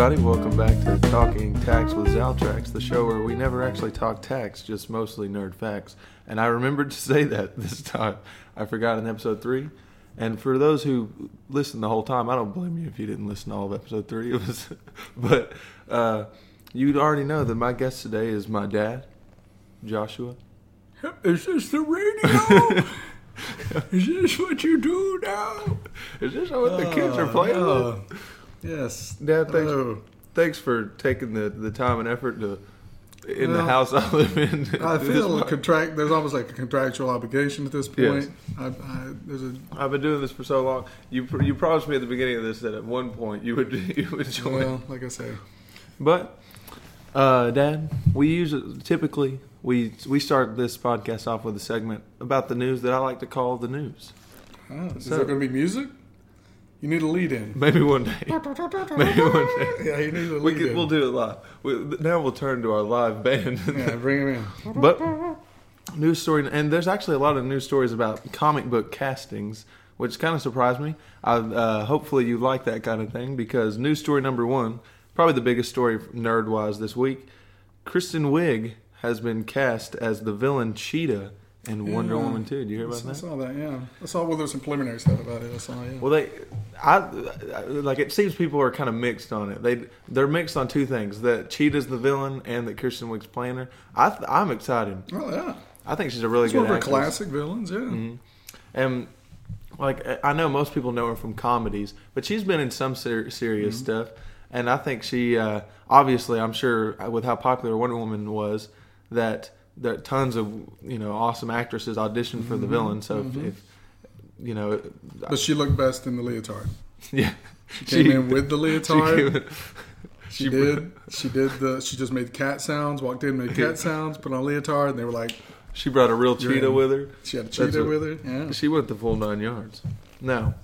everybody. Welcome back to Talking Tax with Zaltrax, the show where we never actually talk tax, just mostly nerd facts. And I remembered to say that this time. I forgot in episode three. And for those who listened the whole time, I don't blame you if you didn't listen to all of episode three. It was, but uh, you'd already know that my guest today is my dad, Joshua. Is this the radio? Is this what you do now? Is this what the kids are playing Uh, with? Yes. Dad, thanks, Hello. thanks for taking the, the time and effort to in the house I live in. I feel a contract. There's almost like a contractual obligation at this Yes. point. I, I, there's a I've been doing this for so long. You you promised me at the beginning of this that at one point you would you would join. well, like I say, But, uh, Dad, we usually typically we we start this podcast off with a segment about the news that I like to call the news. oh, is So- there going to be music? You need a lead in. Maybe one day. Maybe one day. Yeah, you need a We lead could, in. we'll do it live. We, now we'll turn to our live band. yeah, bring him in. But news story, and there's actually a lot of news stories about comic book castings, which kind of surprised me. I, uh, hopefully, you like that kind of thing because news story number one, probably the biggest story nerd wise this week, Kristen Wiig has been cast as the villain Cheetah in Wonder Yeah. Woman too. Did you hear about I that? I saw that. Yeah, I saw. Well, there's some preliminary stuff about it. I saw. Yeah. Well, they, I, I- like it seems people are kind of mixed on it. They they're mixed on two things: that Cheetah's the villain and that Kristen Wiig's playing her. I I'm excited. oh yeah, I think she's a really good one of her classic villains. Yeah. And like I know most people know her from comedies, but she's been in some ser- serious Mm-hmm. stuff. And I think she, uh, obviously, I'm sure with how popular Wonder Woman was, that that tons of you know awesome actresses auditioned for the Mm-hmm. villain. So if, if you know, But she looked best in the leotard. yeah, she Came in with the she leotard. came She, she- did. She did the. She just made cat sounds. Walked in, made cat sounds. Put on a leotard, and they were like, She brought a real cheetah in. with her. she had a cheetah what- with her. Yeah. She went the full nine yards. Now,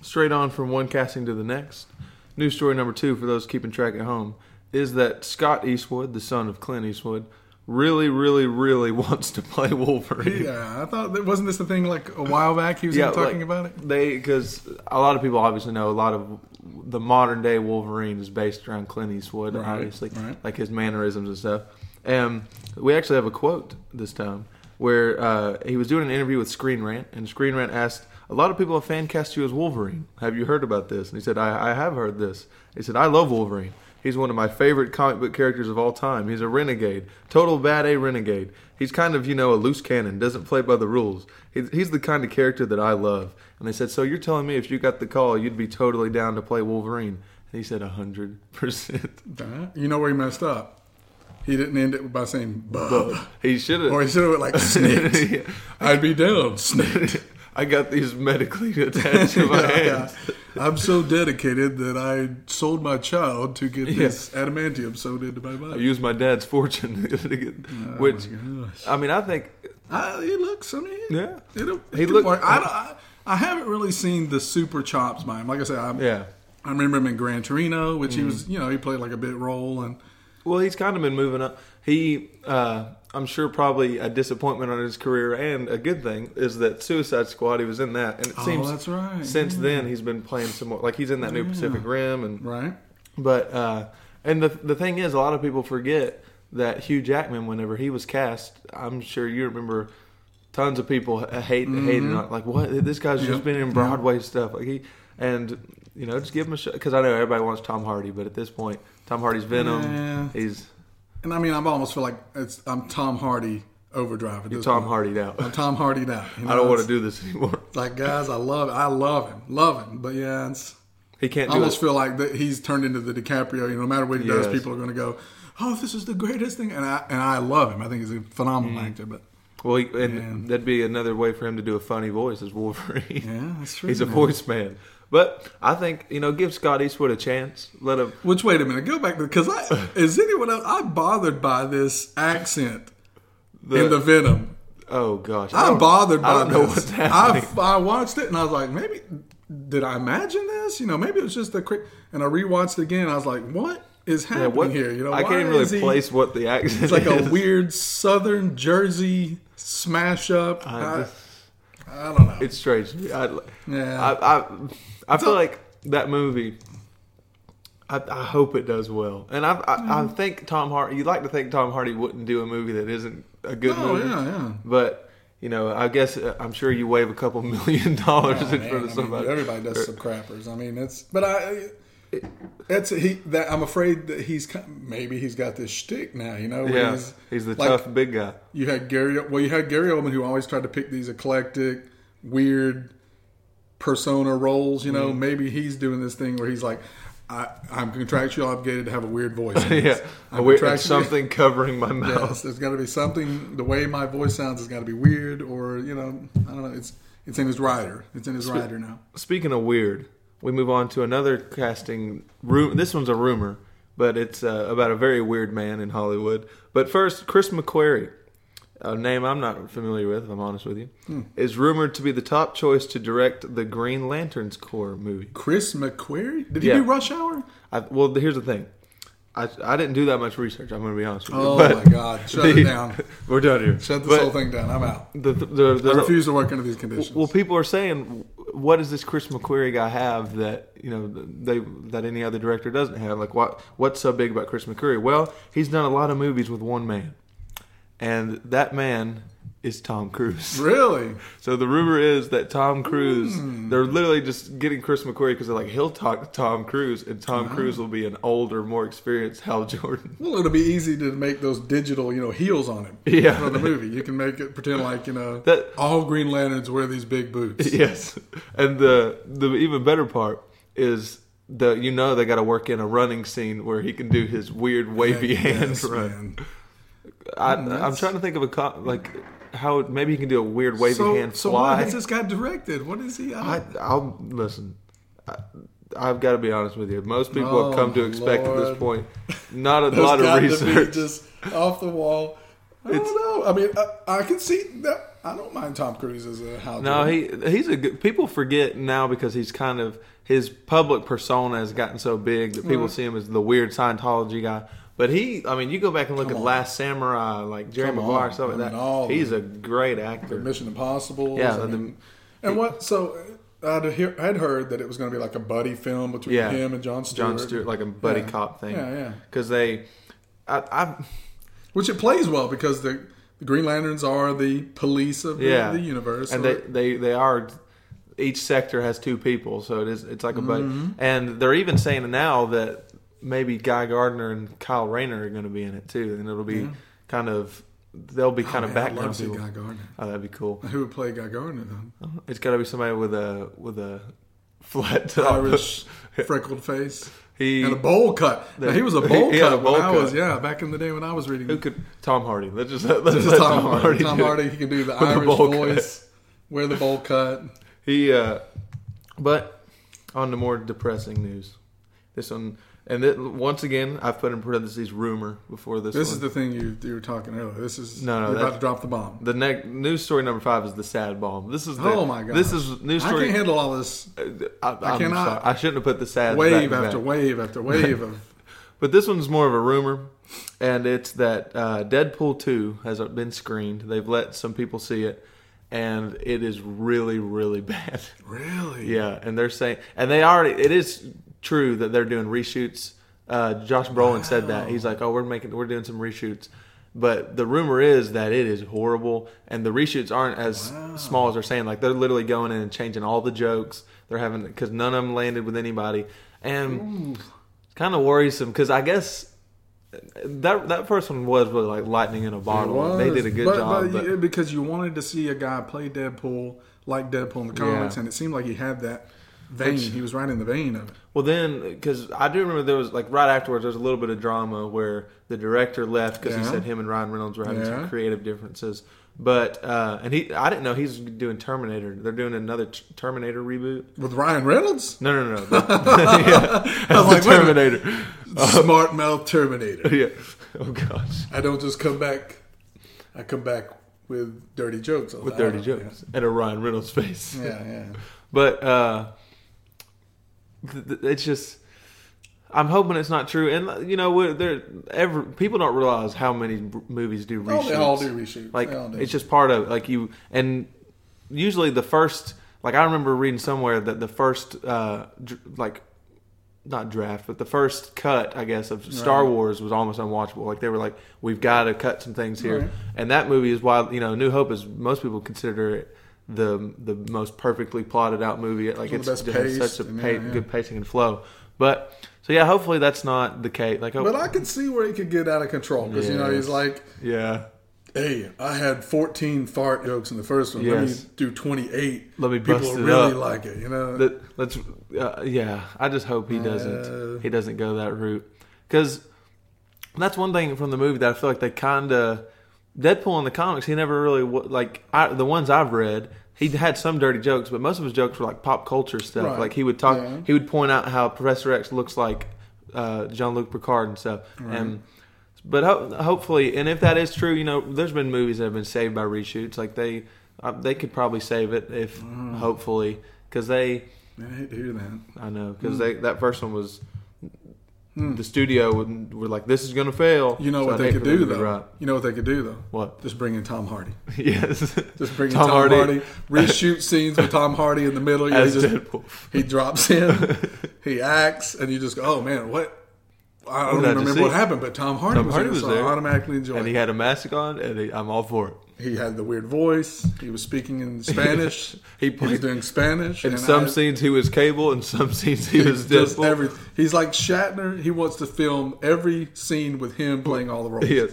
straight on from one casting to the next. News story number two for those keeping track at home is that Scott Eastwood, the son of Clint Eastwood, really, really, really wants to play Wolverine. Yeah, I thought that wasn't this a thing like a while back. He was Yeah, talking like, about it. They because a lot of people obviously know a lot of the modern day Wolverine is based around Clint Eastwood, Right, obviously, right. like his mannerisms and stuff. And we actually have a quote this time where uh, he was doing an interview with Screen Rant, and Screen Rant asked, "A lot of people have fan cast you as Wolverine. Have you heard about this?" And he said, "I, I have heard this." He said, "I love Wolverine." He's one of my favorite comic book characters of all time. He's a renegade, total bad A renegade. He's kind of, you know, a loose cannon, doesn't play by the rules. He's, he's the kind of character that I love. And they said, So you're telling me if you got the call, you'd be totally down to play Wolverine? And he said, 100%. Uh, You know where he messed up? He didn't end it by saying bub, He should have. or he should have like snicked. I'd be down, snicked. I got these medically attached to my hands. I'm so dedicated that I sold my child to get Yeah. this adamantium sewed into my body. I used my dad's fortune to get, which, Oh gosh. I mean, I think, Uh, he looks. I mean, yeah. It'll, He he looked- look. I, don't- I, I haven't really seen the super chops by him. Like I said, I, Yeah. I remember him in Gran Torino, which he Mm. was, you know, he played like a bit role, and Well, he's kind of been moving up. He, uh, I'm sure, probably a disappointment on his career, and a good thing is that Suicide Squad. He was in that, and it oh, seems that's right. since then he's been playing some more. Like he's in that new Pacific Rim, and right? but uh, and the the thing is, a lot of people forget that Hugh Jackman, whenever he was cast, I'm sure you remember. Tons of people ha- hate hating on like what this guy's just been in Broadway stuff like he and you know just give him a shot because I know everybody wants Tom Hardy but at this point Tom Hardy's Venom Yeah. he's And I mean, I almost feel like it's I'm Tom Hardy overdrive. At this Tom point. Hardy out. I'm Tom Hardy now. You I don't want to do this anymore. Like guys, I love, I love him, love him. But yeah, it's, He can't I almost it. feel like that he's turned into the DiCaprio. You know, no matter what he does, people are going to go, "Oh, this is the greatest thing," and I and I love him. I think he's a phenomenal Mm. actor. But Well, he, and Man. that'd be another way for him to do a funny voice as Wolverine. yeah, that's true. He's a voice man. But I think you know, give Scott Eastwood a chance. Let him. Which wait a minute, go back to because I is anyone else? I'm bothered by this accent The, in the Venom. oh gosh, I'm bothered by I don't know this. what's happening. I, I watched it and I was like, maybe did I imagine this? You know, maybe it was just a quick. And I rewatched it again. I was like, what is Yeah, happening what, here? You know, I can't really he- place what the accent is. It's like a weird Southern Jersey smash up. I I, I don't know. It's strange. I, Yeah. I, I, I feel like that movie. I, I hope it does well, and I I, I Mm. think Tom Hardy. You'd like to think Tom Hardy wouldn't do a movie that isn't a good Oh movie, yeah, yeah. but you know, I guess uh, I'm sure you wave a couple million dollars Oh, in man, front I of mean, somebody. everybody does some crappers. I mean, it's but I. It's he that I'm afraid that he's maybe he's got this shtick now. You know, yeah, he's, he's the like, tough big guy. You had Gary. Well, you had Gary Oldman who always tried to pick these eclectic, weird persona roles. You Mm-hmm. know, maybe he's doing this thing where he's like, I, "I'm contractually obligated to have a weird voice." yeah, I'm weird, something covering my mouth. Yes, there's got to be something. The way my voice sounds has got to be weird, or you know, I don't know. It's it's in his rider. It's in his rider now. Speaking of weird, we move on to another casting. Room. This one's a rumor, but it's uh, about a very weird man in Hollywood. But first, Chris McQuarrie, a name I'm not familiar with, if I'm honest with you, Hmm. is rumored to be the top choice to direct the Green Lanterns Corps movie. Chris McQuarrie. Did he Yeah. do Rush Hour? I, well, here's the thing. I, I didn't do that much research. I'm going to be honest with you. Oh but my God! Shut the- it down. We're done here. Shut this But whole thing down. I'm out. The, the, I refuse to work under these conditions. Well, people are saying, what does this Chris McQuarrie guy have that you know they that any other director doesn't have? Like, what what's so big about Chris McQuarrie? Well, he's done a lot of movies with one man, and that man is Tom Cruise. really? So the rumor is that Tom Cruise, Hmm. they're literally just getting Chris McQuarrie because they're like he'll talk to Tom Cruise, and Tom. Cruise will be an older, more experienced Hal Jordan. Well, it'll be easy to make those digital, you know, heels on him. Yeah. For the movie, you can make it pretend like you know That- all Green Lanterns wear these big boots. Yes, and the the even better part is the you know they got to work in a running scene where he can do his weird wavy hand Yes, run. man. I, I'm that's- trying to think of a co- like how maybe he can do a weird wavy So, hand so what fly. has this guy directed? What is he? I, I, I'll listen. I, I've got to be honest with you. Most people Oh, have come to my expect at this point not a lot of research. just off the wall. I don't know. I mean, I, I can see that. I don't mind Tom Cruise as a how. No, he he's a good. People forget now because he's kind of his public persona has gotten so big that people mm. see him as the weird Scientology guy. But he, I mean, you go back and look Come at on. Last Samurai, like Jerry Come Maguire, on. stuff like I mean, that. all he's the- a great actor. Mission Impossible. Yeah, I the- mean, and what? So I'd, hear, I'd heard that it was going to be like a buddy film between Yeah. him and John Stewart. John Stewart, like a buddy Yeah. cop thing. Yeah, yeah. Because they, I, I, Which it plays well because the, the Green Lanterns are the police of the, yeah, the universe. and so they, they they are. Each sector has two people, so it is. It's like a buddy, Mm-hmm. and they're even saying now that maybe Guy Gardner and Kyle Rayner are going to be in it too, and it'll be Yeah. kind of they'll be kind Oh, of man, I'd love to see. Guy Gardner. Oh, that'd be cool. Who would play Guy Gardner though? It's got to be somebody with a with a flat top. Irish freckled face He and a bowl cut. Now, he was a bowl He had a cut bowl when I was yeah back in the day when I was reading. who could Tom Hardy? Let's just let's is let Tom, Hardy. Tom. Hardy, he can do the With the Irish bowl cut. voice, wear the bowl cut. He, uh, but on to more depressing news. This one, and it, once again, I've put in parentheses rumor before this. This one. is the thing you you were talking earlier. This is No, no, you're about to drop the bomb. the next news story number five is the sad bomb. This is the, Oh my god! This is news story. I can't handle all this I, I'm cannot- sorry. I shouldn't have put the sad wave after back. wave after wave of. But this one's more of a rumor, and it's that uh, Deadpool 2 has been screened. They've let some people see it, and it is really, really bad. Really? yeah, and they're saying, and they already, it is true that they're doing reshoots. Uh, Josh Brolin said that. He's like, oh, we're making, we're doing some reshoots. But the rumor is that it is horrible, and the reshoots aren't as small as they're saying. Like they're literally going in and changing all the jokes. They're having because none of them landed with anybody, and it's kind of worrisome because I guess that that first one was really like lightning in a bottle. They did a good but, job, but, but, because you wanted to see a guy play Deadpool like Deadpool in the comics, Yeah. and it seemed like he had that vein. Which- he was right in the vein of it. well, then because I do remember there was like right afterwards there was a little bit of drama where the director left because he said him and Ryan Reynolds were having Yeah. some creative differences. But uh, and he, I didn't know he's doing Terminator. They're doing another t- Terminator reboot. With Ryan Reynolds, No, no, no. The- yeah, I was like. Terminator. smart mouth Terminator. yeah. Oh gosh. I don't just come back. I come back with dirty jokes. With dirty jokes and a Ryan Reynolds face. Yeah, yeah. But uh, it's just. I'm hoping it's not true, and you know, there ever people don't realize how many movies do Oh, reshoots. they all do reshoots. Like do. it's just part of it. Like you, and usually the first, like I remember reading somewhere that the first, uh, like not draft, but the first cut, I guess, of Star Right. Wars was almost unwatchable. Like they were like, we've got to cut some things here, Right. and that movie is why you know New Hope is most people consider it the the most perfectly plotted out movie. Like it's of the it best has paced such a yeah, yeah. good pacing and flow. But so yeah, hopefully that's not the case. Like, oh, But I can see where he could get out of control because you know he's like, yeah, "Hey, I had 14 fart jokes in the first one. Let me do 28. Let me People bust it really up." like it. You know, let's uh, yeah i just hope he doesn't Uh. he doesn't go that route because that's one thing from the movie that i feel like they kind of deadpool in the comics he never really like I, the ones i've read he had some dirty jokes but most of his jokes were like pop culture stuff Right. like he would talk Yeah. he would point out how professor x looks like uh, jean-luc picard and stuff and but ho- hopefully, and if that is true, you know, there's been movies that have been saved by reshoots. Like they, uh, they could probably save it if, Mm-hmm. hopefully, because they, Man, I hate to hear that. I know because they that first one was Hmm. the studio would, were like this is gonna fail. You know So what I'd they could do though. Right. You know what they could do though. What? Just bring in Tom Hardy. yes. Just bring in Tom Tom, Hardy. Hardy. Reshoot scenes with Tom Hardy in the middle. As he, just, Deadpool. he drops in, he acts, and you just go, "Oh man, what?" I don't What did I even just remember what happened, but Tom Hardy Tom was Hardy it, was so there. I automatically enjoyed And he had a mask on, and he, I'm all for it. He had the weird voice. He was speaking in Spanish. He he was doing Spanish. in and some I- scenes he was Cable, and some scenes he was just he's like Shatner. He wants to film every scene with him playing all the roles. Yes.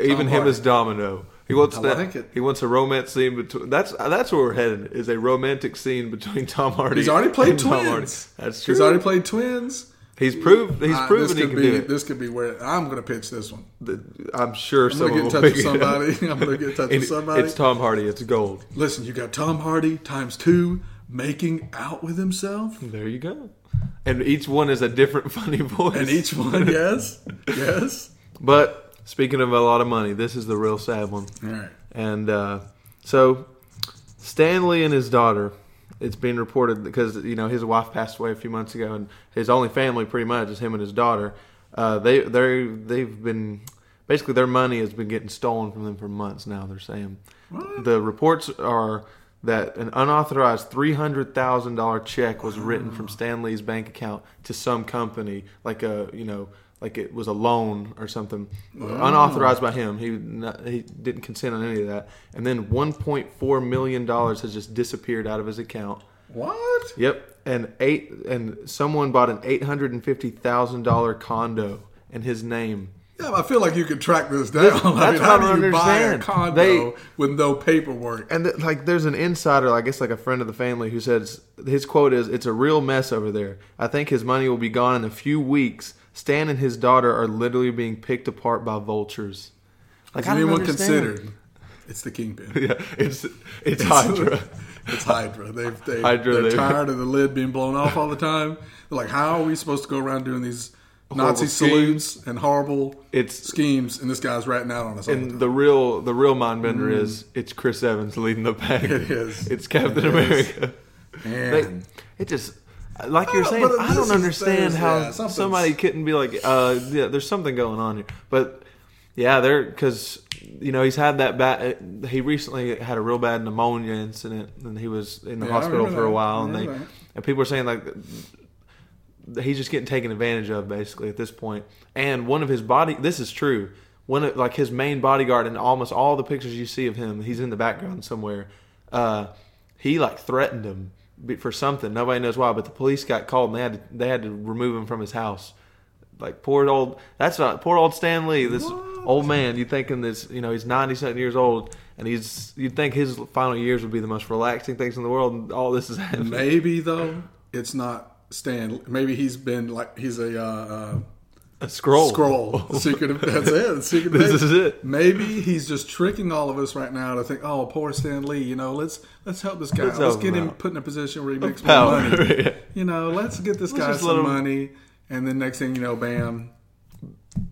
Even him Hardy. as Domino. He wants I that. like it. He wants a romance scene between. That's that's where we're headed. Is a romantic scene between Tom Hardy. He's already played and Tom Hardy. twins. That's true. He's already played twins. He's proved. He's Uh, proven he could can be, do it. This could be where I'm going to pitch this one. I'm sure I'm going to someone get in will touch with pick it up. somebody. I'm going to get in touch with somebody. It's Tom Hardy. It's gold. Listen, you got Tom Hardy times two making out with himself, There you go. And each one is a different funny voice. and each one, yes, yes. But speaking of a lot of money, this is the real sad one. All right. And uh, so Stan Lee and his daughter, it's been reported because you know his wife passed away a few months ago, and his only family pretty much is him and his daughter. Uh, they they they've been basically their money has been getting stolen from them for months now. They're saying What? the reports are that an unauthorized three hundred thousand dollar check was written from Stan Lee's bank account to some company, like a you know like it was a loan or something, unauthorized by him. He not, he didn't consent on any of that, and then one point four million dollars has just disappeared out of his account. What? Yep, and eight and someone bought an eight hundred and fifty thousand dollar condo in his name. Yeah, I feel like you could track this down. I that's mean, how do you buy a condo They- with no paperwork? And th- like, there's an insider, I guess, like a friend of the family, who says his quote is, "It's a real mess over there. I think his money will be gone in a few weeks. Stan and his daughter are literally being picked apart by vultures." Like, Has I anyone considered? It's the kingpin. Yeah, it's it's Hydra. It's Hydra. They've, they, Hydra, they're they- tired of the lid being blown off all the time. They're like, how are we supposed to go around doing these Nazi Horrible salutes and horrible It's schemes? And this guy's ratting out on us all the and time. the real the real mind bender is it's Chris Evans leading the pack. Mm. It is. It's Captain It is. America. They, Man. it just like you're Oh, saying. I don't understand how yeah, somebody couldn't be like, uh, yeah, there's something going on here. But yeah, there because you know he's had that bad. He recently had a real bad pneumonia incident, and he was in the Yeah, hospital for a while. And they that. and people are saying like he's just getting taken advantage of basically at this point. And one of his body, this is true. One of like his main bodyguard in almost all the pictures you see of him, he's in the background somewhere. Uh, he like threatened him for something. Nobody knows why, but the police got called and they had to, they had to remove him from his house. Like poor old, that's not poor old Stan Lee. This old man. You thinking this? You know, he's ninety something years old, and he's you'd think his final years would be the most relaxing things in the world. And all this is happening. Maybe, though, it's not Stan. Maybe he's been like, he's a uh, A Skrull. Skrull. Secret of, that's it. Secret This David. is it. Maybe he's just tricking all of us right now to think, oh, poor Stan Lee. You know, let's let's help this guy. Let's Let's, get him put in a position where he makes more Power. money. Yeah. You know, let's get this Let's guy some him- money, and then next thing you know, bam,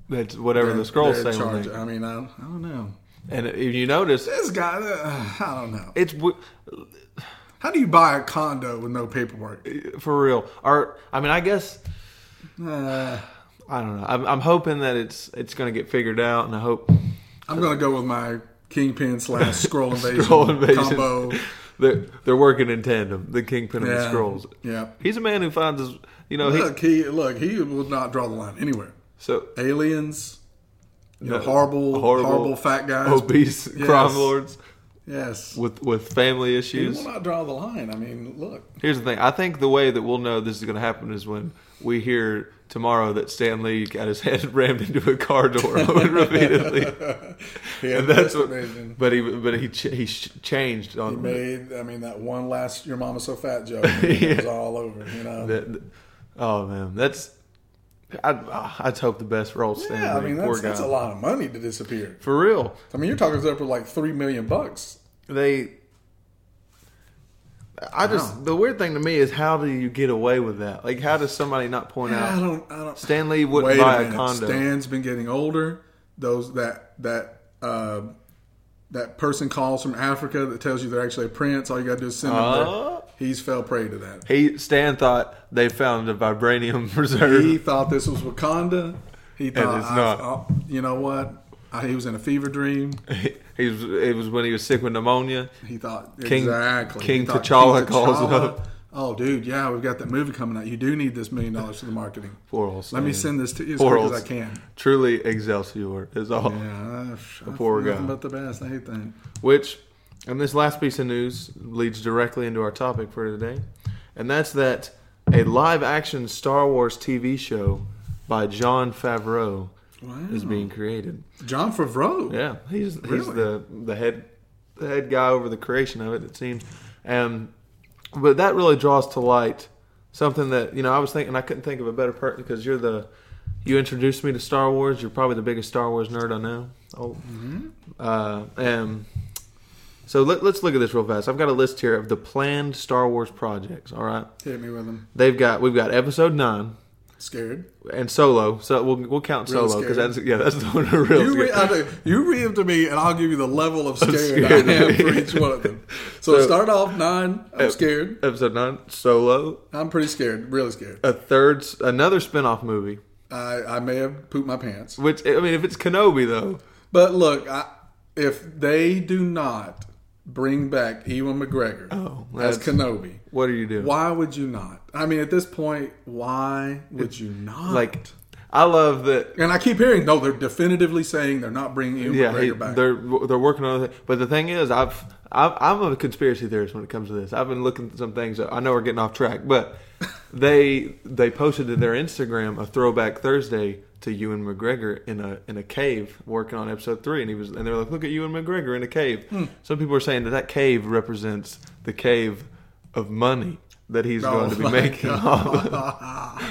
That's whatever the Skrull they're say. charge. I mean, I, I don't know. And if you notice, This guy, uh, I don't know. it's w- How do you buy a condo with no paperwork? for real. Or I mean, I guess Uh, I don't know. I'm, I'm hoping that it's it's going to get figured out, and I hope I'm going to go with my kingpin slash Skrull invasion, Skrull invasion. combo. they're they're working in tandem. The Kingpin and the Yeah. Skrulls. Yeah. He's a man who finds his, you know, he Look, he look, he will not draw the line anywhere. so Aliens, you know, No, horrible, horrible, horrible, fat guys. obese Yes. crime lords Yes. with with family He issues. will not draw the line. I mean, look. Here's the thing. I think the way that we'll know this is going to happen is when we hear tomorrow that Stan Lee got his head rammed into a car door repeatedly. yeah, and that's what, vision. but he but he ch- he ch- changed He made, I mean, that one last "Your Mama's So Fat" joke it was all over. You know. that. Oh man, that's I I just hope the best for old Stan yeah, I mean, that's, that's a lot of money to disappear. For real, I mean, you're talking up to like three million bucks. they. I just the weird thing to me is how do you get away with that? Like, how does somebody not point I out don't. I don't. Stan Lee wouldn't buy a a, minute. condo? Stan's been getting older. Those that that uh, that person calls from Africa that tells you they're actually a prince. All you got to do is send them there. He's fell prey to that. He Stan thought they found a vibranium reserve. He thought this was Wakanda. He thought, it's I- not. oh, you know what? I, he was in a fever dream. He was, it was when he was sick with pneumonia. He thought King- exactly. King thought T'Challa calls it up. Oh, dude, yeah, we've got that movie coming out. You do need this million dollars for the marketing. Poor old Let me send this to you as Poor quick as I can. Truly Excelsior is all. Yeah, I, I poor nothing guy. but the best. I hate that. Which, and this last piece of news leads directly into our topic for today, and that's that a live-action Star Wars TV show by Jon Favreau Wow. is being created. Jon Favreau. Yeah, he's he's Really? the the head the head guy over the creation of it. It seems, and but that really draws to light something that you know I was thinking I couldn't think of a better person because you're the you introduced me to Star Wars. You're probably the biggest Star Wars nerd I know. Oh, mm-hmm. uh, and so let, let's look at this real fast. I've got a list here of the planned Star Wars projects. All right, Hit me with him. they've got we've got Episode Nine Scared. and Solo. So we'll we'll count Real Solo because that's yeah that's the one that really You, re- I you read them to me, and I'll give you the level of scared, scared. I am for each one of them. So, So- start off nine. I'm scared. Episode Nine Solo. I'm pretty scared. Really scared. a third another spin-off movie I, I may have pooped my pants. which i mean if it's kenobi though But look, I, if they do not bring back Ewan McGregor Oh, as that's- Kenobi, what are you doing why would you not? I mean, at this point, why would you not? like i love that and I keep hearing, no, they're definitively saying they're not bringing Ewan yeah McGregor he, back. they're they're working on it but the thing is i've I've, I'm a conspiracy theorist when it comes to this. I've been looking at some things. I know we're getting off track, but they they posted to their Instagram a throwback Thursday to Ewan McGregor in a in a cave working on episode three, and he was and they're like, look at Ewan McGregor in a cave. Hmm. Some people are saying that that cave represents the cave of money that he's Oh going to be making.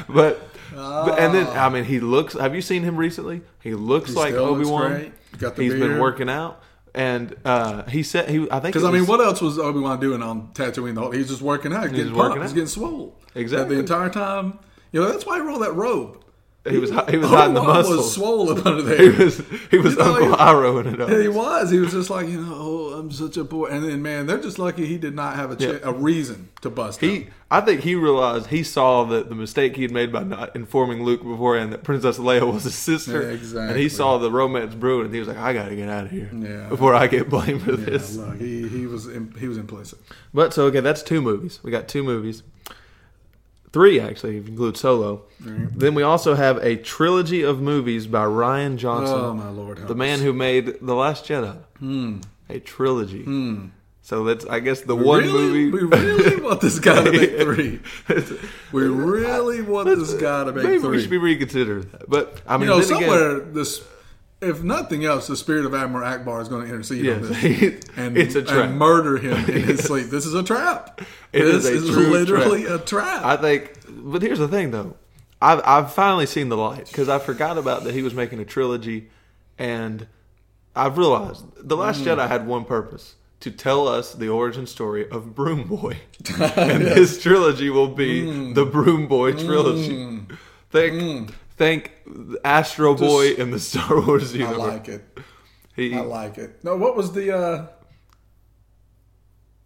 but, but and then I mean, he looks. Have you seen him recently? He looks He like Obi Wan. great. Got the He's been working out, and uh, he said he. I think Because I mean, what else was Obi Wan doing on Tatooine? The whole, he's just working out. He's getting pumped. He's getting swole. Exactly. the entire time. You know, that's why he wore that robe. He was he was hiding the Obi-Wan muscles. was swole up under he there. was he was You know, Uncle he- Iroh in it. Yeah, he all. was. He was just like, you know, oh, I'm such a boy. And then, man, they're just lucky he did not have a, ch- Yeah. a reason to bust He, I think he realized he saw that the mistake he had made by not informing Luke beforehand that Princess Leia was his sister, Yeah, and he saw the romance brewing, and he was like, "I got to get out of here Yeah. before I get blamed for Yeah, this." look, he, he was in, he was implicit. But so okay, that's two movies. We got two movies, three actually, if you include Solo. Then we also have a trilogy of movies by Rian Johnson, Oh my lord, the man who made The Last Jedi. Hmm. A trilogy. Hmm. So that's I guess the one really, movie. we really want this guy to make three. We really want this guy to make Maybe three. we should be reconsider that. But I mean, you know, then again- somewhere this, if nothing else, the spirit of Admiral Ackbar is going to intercede on Yes, this and, it's a trap. and murder him in his sleep. This is a trap. It this is a true literally trap. a trap. I think, but here's the thing, though. I've I've finally seen the light because I forgot about that he was making a trilogy, and I've realized the Last Mm. Jedi had one purpose: to tell us the origin story of Broom Boy, and this trilogy will be Mm. the Broom Boy trilogy. Think, think, Astro Boy in the Star Wars universe. I like it. He, I like it. No, what was the uh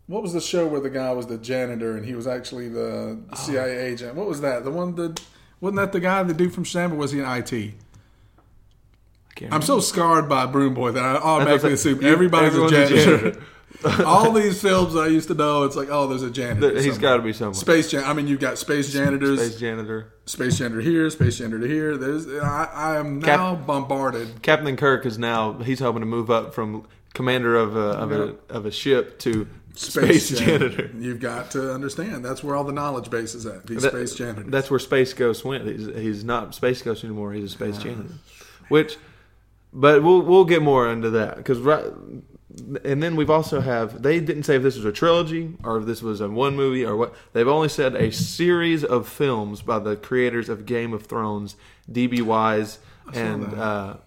what was the show where the guy was the janitor and he was actually the Oh. CIA agent? What was that? The one that wasn't that the guy, the dude from Shamble? Was he in IT? I'm so scarred by Broom Boy that I automatically That's what I assume everybody's a everyone's janitor. All these films I used to know, it's like, oh, there's a janitor. He's got to be somewhere. Space Jan. I mean, you've got space janitors, Space janitor. space, janitor. janitor here, space janitor here. There's, I, I am Cap- now bombarded. Captain Kirk is now he's hoping to move up from commander of a of a of a ship to space, janitor. You've got to understand that's where all the knowledge base is at. These That- space janitors. That's where Space Ghost went. He's, he's not Space Ghost anymore. He's a space janitor. Which, but we'll we'll get more into that because right. And then we've also have they didn't say if this was a trilogy or if this was a one movie or what. They've only said a series of films by the creators of Game of Thrones, DB Weiss and uh,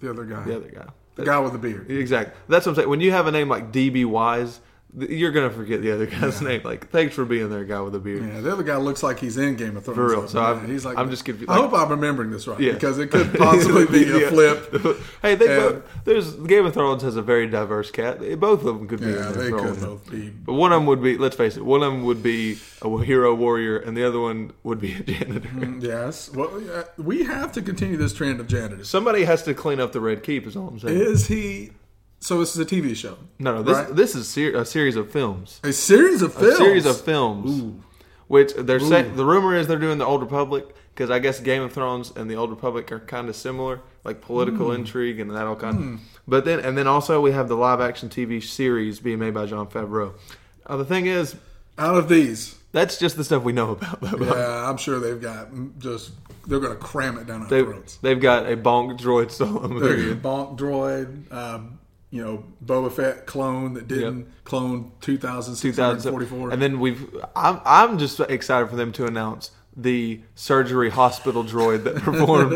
the other guy, the other guy. the guy with the beard. Exactly. That's what I'm saying. When you have a name like DB Wise, you're gonna forget the other guy's name. Like, thanks for being there, guy with a beard. Yeah, the other guy looks like he's in Game of Thrones. For real. So I'm- he's like, I'm just confused. I hope I'm remembering this right Yeah. because it could possibly be a Yeah. flip. hey, they And- both, there's Game of Thrones has a very diverse cat. Both of them could be. Yeah, they could both be. But one of them would be. Let's face it. One of them would be a hero warrior, and the other one would be a janitor. Mm, yes. Well, yeah, we have to continue this trend of janitors. Somebody has to clean up the Red Keep. Is all I'm saying. Is he? So this is a TV show. no, no. This right? this is ser- a series of films. A series of films. A series of films. Ooh. Which they're say, the rumor is they're doing the Old Republic because I guess Game of Thrones and the Old Republic are kind of similar, like political Hmm. intrigue and that all kind. Of but then and then also we have the live action TV series being made by Jon Favreau. Uh, the thing is, Out of these, that's just the stuff we know about. Yeah, I'm sure they've got just they're going to cram it down our They, throats. they've got a gonk droid solo movie. Gonk droid, um, you know, Boba Fett clone that didn't clone 2644. 2000 and then we've I'm, I'm just excited for them to announce the surgery hospital droid that performed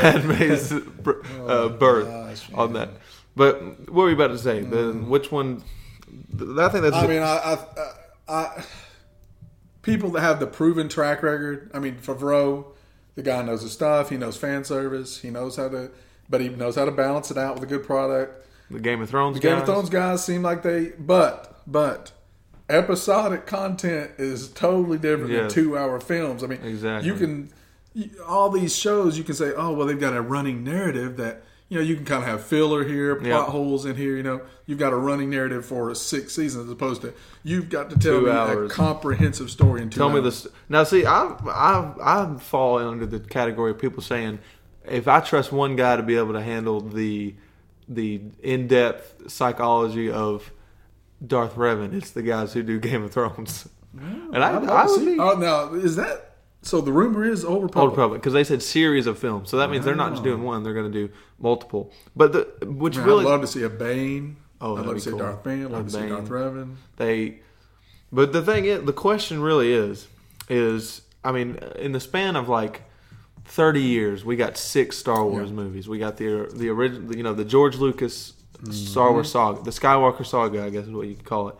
Padme's uh, birth gosh, on that but what were you about to say the, which one I think that's I mean, I, I, I, I, people that have the proven track record. I mean, Favreau, the guy knows his stuff. He knows fan service. He knows how to, but he knows how to balance it out with a good product. The Game of Thrones Game guys. of Thrones guys seem like they, but but episodic content is totally different Yeah. than two hour films. I mean, Exactly. you can all these shows you can say, oh well, they've got a running narrative that you know you can kind of have filler here, plot Yeah. holes in here. You know, you've got a running narrative for six seasons as opposed to you've got to tell Two me hours. a comprehensive story in two. Tell me hours. this now. See, I I I fall under the category of people saying if I trust one guy to be able to handle the the in depth psychology of Darth Revan, it's the guys who do Game of Thrones. and I, I'd I would be Oh, now is that so? The rumor is Old Republic. Old Republic because they said series of films, so that means they're not just doing one; they're going to do multiple. But the which Man, really I'd love to see a Bane. Oh, I'd love to see cool. Darth Bane. I'd love to see Darth Revan. they but the thing is the question really is is i mean in the span of like 30 years we got six star wars Yeah. movies. We got the the original you know the george lucas star wars Mm-hmm. saga the skywalker saga i guess is what you could call it.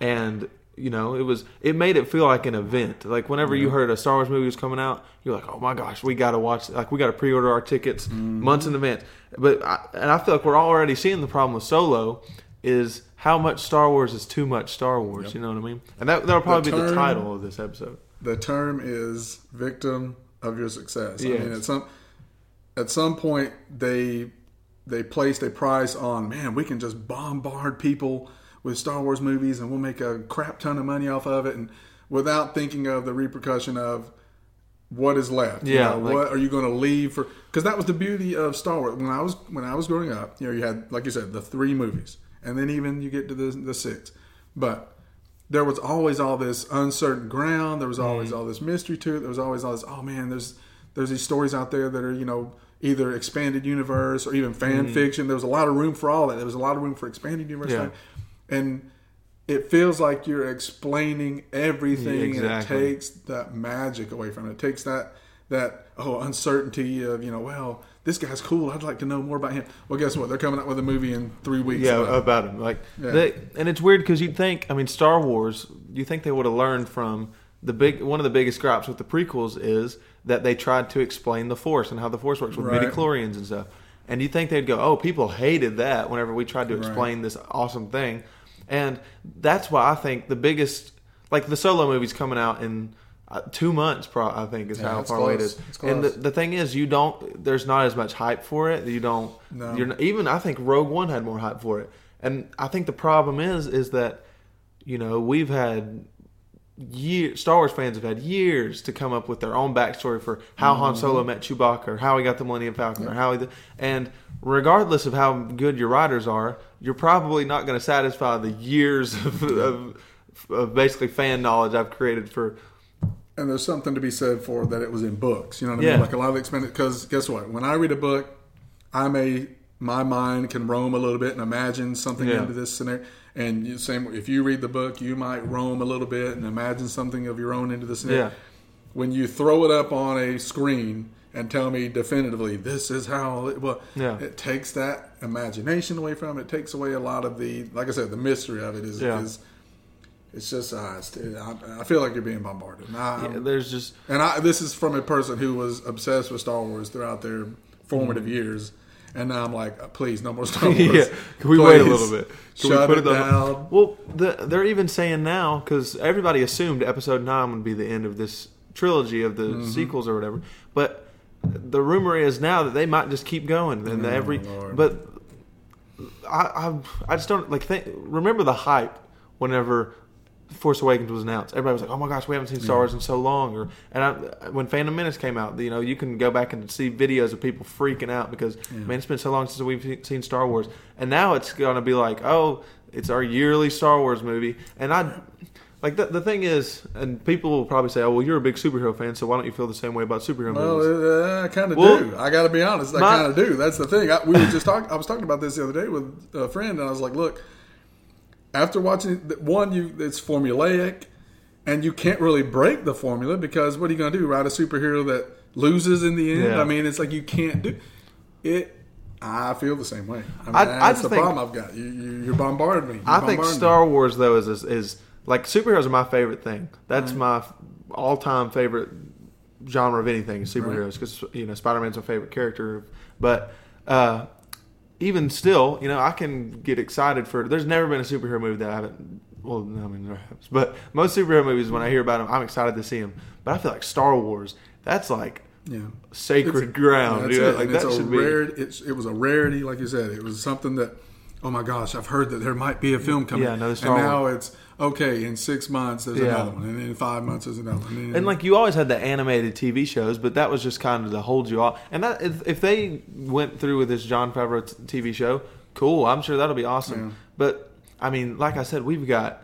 And you know it was it made it feel like an event. Like whenever you heard a star wars movie was coming out you're like oh my gosh we gotta watch like we gotta pre-order our tickets Mm-hmm. months in advance. But I, and i feel like we're already seeing the problem with solo is how much star wars is too much star wars you know what i mean? And that, that'll probably be the title of this episode. The term is victim of your success. I mean, at some at some point they they placed a price on man, we can just bombard people with Star Wars movies and we'll make a crap ton of money off of it, and without thinking of the repercussion of what is left. You Yeah, know, like- what are you going to leave for? Because that was the beauty of Star Wars. When I was when I was growing up, you know, you had like you said the three movies, and then even you get to the the six, but there was always all this uncertain ground. There was always Mm-hmm. all this mystery to it. There was always all this. Oh man, there's there's these stories out there that are you know either expanded universe or even fan fiction. There was a lot of room for all that. There was a lot of room for expanded universe, Mm-hmm. Yeah. and it feels like you're explaining everything, and it takes that magic away from it. It takes that that oh uncertainty of you know well this guy's cool. I'd like to know more about him. Well, guess what? They're coming out with a movie in three weeks. yeah about about him like Yeah. they, and it's weird because you'd think i mean star wars you think they would have learned from the big one of the biggest gripes with the prequels is that they tried to explain the force and how the force works with Right. midichlorians and stuff and you think they'd go oh people hated that whenever we tried to Right. explain this awesome thing and that's why i think the biggest like the solo movie's coming out in uh, two months pro- i think is Yeah, how far away close. is and the, the thing is you don't there's not as much hype for it you don't No. you're not, even i think rogue one had more hype for it And I think the problem is is that you know we've had years. Star Wars fans have had years to come up with their own backstory for how Han Mm-hmm. Solo met Chewbacca, or how he got the Millennium Falcon, or how he. And regardless of how good your writers are, you're probably not going to satisfy the years of, of, of basically fan knowledge I've created for. And there's something to be said for that it was in books. You know what I Yeah. mean? Like a lot of the expanded. Because guess what? When I read a book, I may my mind can roam a little bit and imagine something Yeah. into this scenario. And you, same if you read the book, you might roam a little bit and imagine something of your own into the scenario. Yeah. When you throw it up on a screen and tell me definitively this is how it, well, Yeah. it takes that imagination away from it. It takes away a lot of the, like I said, the mystery of it is. Is it's just, it's, I, I feel like you're being bombarded. And I, Yeah, there's just and I, this is from a person who was obsessed with Star Wars throughout their formative years. And now I'm like, uh, please, no more Star Wars. Yeah. Can we wait a little bit? Can Shut we put it on- down. Well, the, they're even saying now because everybody assumed Episode Nine would be the end of this trilogy of the Mm-hmm. sequels or whatever, but the rumor is now that they might just keep going and Oh, every. Lord. But I, I I just don't like think. Remember the hype whenever. Force Awakens was announced. Everybody was like, "Oh my gosh, we haven't seen Star Wars in so long." Or and I, when Phantom Menace came out, you know, you can go back and see videos of people freaking out because man, it's been so long since we've seen Star Wars, and now it's going to be like, "Oh, it's our yearly Star Wars movie." And I like the the thing is, and people will probably say, "Oh, well, you're a big superhero fan, so why don't you feel the same way about superhero Well, movies?" uh, I kind of Well, do. I got to be honest. I kind of do. That's the thing. I, we were just talking. I was talking about this the other day with a friend, and I was like, "Look, after watching one, you it's formulaic, and you can't really break the formula because what are you going to do? Write a superhero that loses in the end? Yeah. I mean, it's like you can't do it. I feel the same way. I mean, I- I that's just the think- problem I've got. You, you, you're bombarding me. You're I think bombarding me. Star Wars though is, is is like superheroes are my favorite thing. That's my all time favorite genre of anything superheroes because you know Spider Man's my favorite character. But uh, even still, you know, I can get excited for. There's never been a superhero movie that I haven't. Well, no, I mean there has, but most superhero movies when I hear about them, I'm excited to see them. But I feel like Star Wars, that's like Yeah. sacred ground. That's it. Like And it's that a should be. rare. It's, it was a rarity, like you said. It was something that, oh my gosh, I've heard that there might be a film coming. Yeah, another and now it's okay. In six months, there's Yeah. another one, and in five months, there's another one. And, And like you always had the animated TV shows, but that was just kind of to hold you off. And that if, if they went through with this Jon Favreau t- TV show, cool. I'm sure that'll be awesome. Yeah. But I mean, like I said, we've got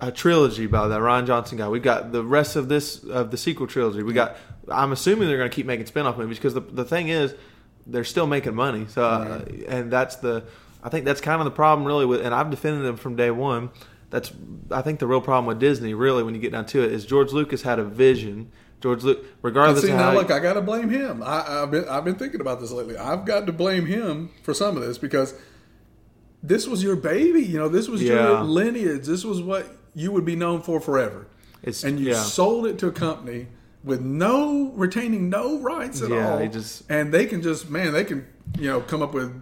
a trilogy by that Rian Johnson guy. We've got the rest of this of the sequel trilogy. We got. I'm assuming they're going to keep making spin-off movies because the the thing is, they're still making money. So uh, and that's the. I think that's kind of the problem, really. With and I've defended them from day one. That's I think the real problem with Disney, really, when you get down to it, is George Lucas had a vision. George Lucas, And regardless see now, look, I got to blame him. I, I've been I've been thinking about this lately. I've got to blame him for some of this because this was your baby. You know, this was Yeah. your lineage. This was what you would be known for forever. It's- and you yeah. sold it to a company with no retaining no rights at Yeah, all. just- and they can just man, they can you know come up with.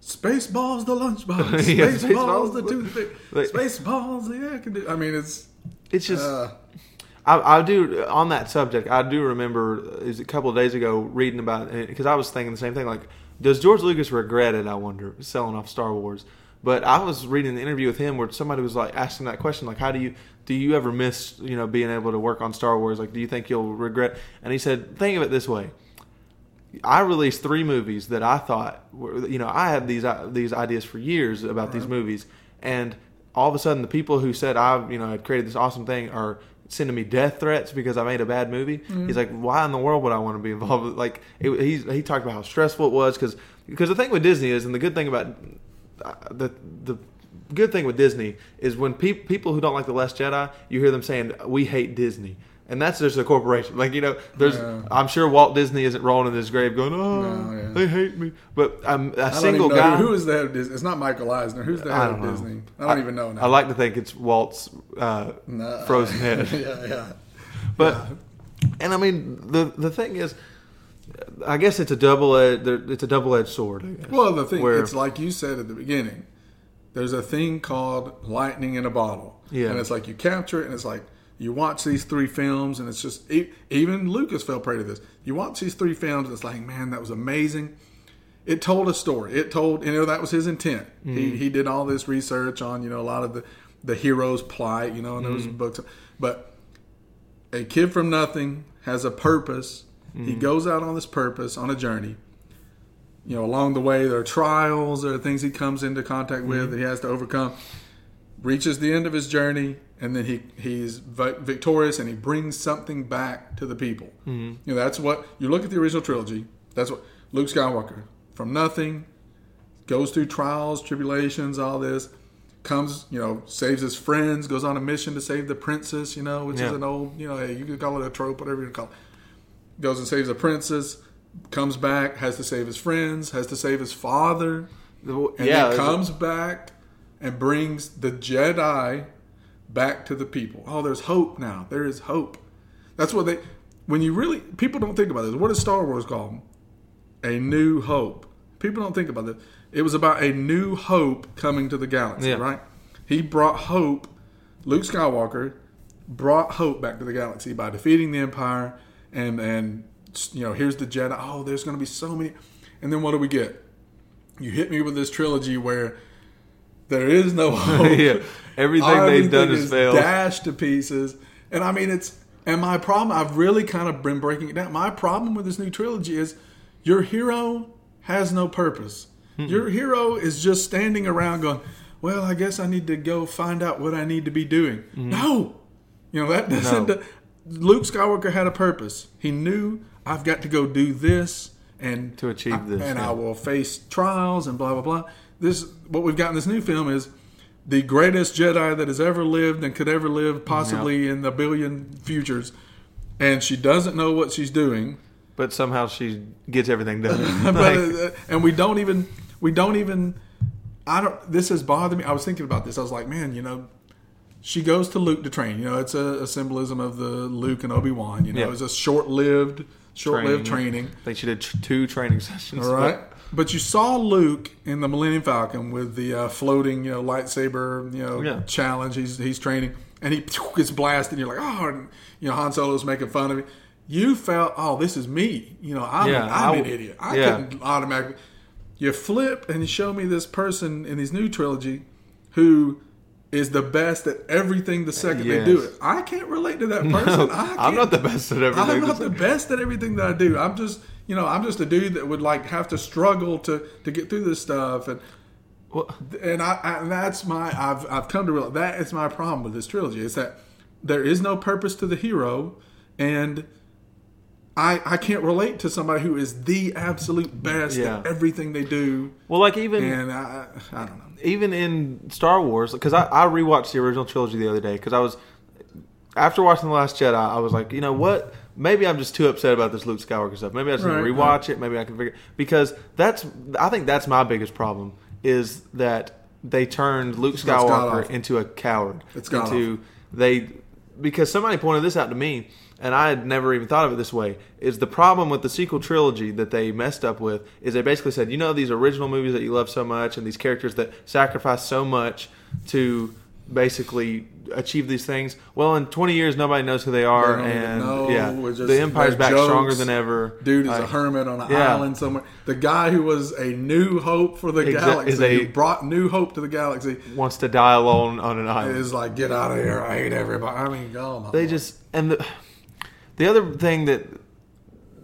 Spaceballs, the lunchbox. Yeah, Spaceballs, Spaceballs, the the- toothpick. like- Spaceballs, yeah, I can do. I mean, it's it's just uh, I, I do on that subject. I do remember is a couple of days ago reading about because I was thinking the same thing. Like, does George Lucas regret it? I wonder selling off Star Wars. But I was reading an interview with him where somebody was like asking that question, like, how do you do you ever miss you know being able to work on Star Wars? Like, do you think you'll regret? And he said, think of it this way. I released three movies that I thought were, you know, I had these uh, these ideas for years about these movies, and all of a sudden, the people who said I, you know, had created this awesome thing are sending me death threats because I made a bad movie. He's like, why in the world would I want to be involved? With, like, it, he's he talked about how stressful it was because because the thing with Disney is, and the good thing about uh, the the good thing with Disney is when pe- people who don't like the Last Jedi, you hear them saying we hate Disney. And that's just a corporation. Like you know, there's. Yeah. I'm sure Walt Disney isn't rolling in his grave going, "Oh, No, yeah. they hate me." But um, a I single guy. who, is the head of Disney. It's not Michael Eisner. Who's the head of know. Disney? I don't even know now. I like to think it's Walt's uh, No. frozen head. yeah, yeah. But and I mean the the thing is, I guess it's a double edged it's a double edged sword. I guess. Well, the thing Where- it's like you said at the beginning. There's a thing called lightning in a bottle, Yeah. and it's like you capture it, and it's like you watch these three films, and it's just even Lucas fell prey to this. You watch these three films, and it's like, man, that was amazing, it told a story. It told, you know, that was his intent. Mm-hmm. He he did all this research on, you know, a lot of the the hero's plight, you know, and those Mm-hmm. books. But a kid from nothing has a purpose. He Mm-hmm. goes out on this purpose on a journey. You know, along the way there are trials, there are things he comes into contact with Mm-hmm. that he has to overcome. Reaches the end of his journey, and then he he's victorious, and he brings something back to the people. Mm-hmm. You know, that's what you look at the original trilogy. That's what Luke Skywalker from nothing goes through trials, tribulations, all this. Comes, you know, saves his friends, goes on a mission to save the princess, you know, which is an old, you know, hey, you could call it a trope, whatever you call it. Goes and saves the princess, comes back, has to save his friends, has to save his father, and yeah, then comes back and brings the Jedi back to the people. Oh, there's hope now. There is hope. That's what they. When you really people don't think about this. What is Star Wars called? A New Hope. People don't think about this. It was about a new hope coming to the galaxy, Yeah. right? He brought hope. Luke Skywalker brought hope back to the galaxy by defeating the Empire, and and you know here's the Jedi. Oh, there's going to be so many, and then what do we get? You hit me with this trilogy where there is no hope. yeah, everything they've done has is failed. dashed to pieces. And I mean, it's and my problem. I've really kind of been breaking it down. My problem with this new trilogy is your hero has no purpose. Your hero is just standing around going, "Well, I guess I need to go find out what I need to be doing." Mm-hmm. No, you know that doesn't. No. Luke Skywalker had a purpose. He knew I've got to go do this and To achieve I- this, and yeah. I will face trials and blah blah blah. This what we've got in this new film is the greatest Jedi that has ever lived and could ever live, possibly in the billion futures, and she doesn't know what she's doing. but somehow she gets everything done. but, Like, uh, and we don't even we don't even I don't this has bothered me. I was thinking about this. I was like, man, you know, she goes to Luke to train. You know, it's a, a symbolism of the Luke and Obi Wan. You know, Yeah. it was a short lived short lived training. I think she did t- two training sessions. All right. But you saw Luke in the Millennium Falcon with the uh, floating, you know, lightsaber, you know, Yeah. challenge. He's he's training, and he gets blasted. And you're like, oh, and, you know, Han Solo's making fun of him. You felt, oh, this is me. You know, I'm, Yeah, I'm I an idiot. I yeah. couldn't automatically. You flip and you show me this person in his new trilogy who is the best at everything the second they do it. I can't relate to that person. I I'm can't- not the best at everything. I'm not the best at everything that I do. I'm just, you know, I'm just a dude that would like have to struggle to to get through this stuff, and Well, and I, I and that's my I've I've come to realize that is my problem with this trilogy is that there is no purpose to the hero, and I I can't relate to somebody who is the absolute best Yeah. at everything they do, well, like even and I I don't know. even in Star Wars, because I, I rewatched the original trilogy the other day because I was after watching the Last Jedi, I was like, you know what? Maybe I'm just too upset about this Luke Skywalker stuff. Maybe I just need to Right, rewatch it. Maybe I can figure because that's I think that's my biggest problem is that they turned Luke Skywalker into a coward. It's into god-awful. they because somebody pointed this out to me and I had never even thought of it this way is the problem with the sequel trilogy that they messed up with is they basically said you know these original movies that you love so much and these characters that sacrifice so much to basically achieve these things well in 20 years nobody knows who they are They and know. yeah just- the empire's back jokes. stronger than ever Dude is a hermit on an yeah. island somewhere. The guy who was a new hope for the Exa- galaxy, a- who brought new hope to the galaxy, wants to die alone on an island is like, get out of here. I hate everybody. I mean, oh they Lord. just and the the other thing that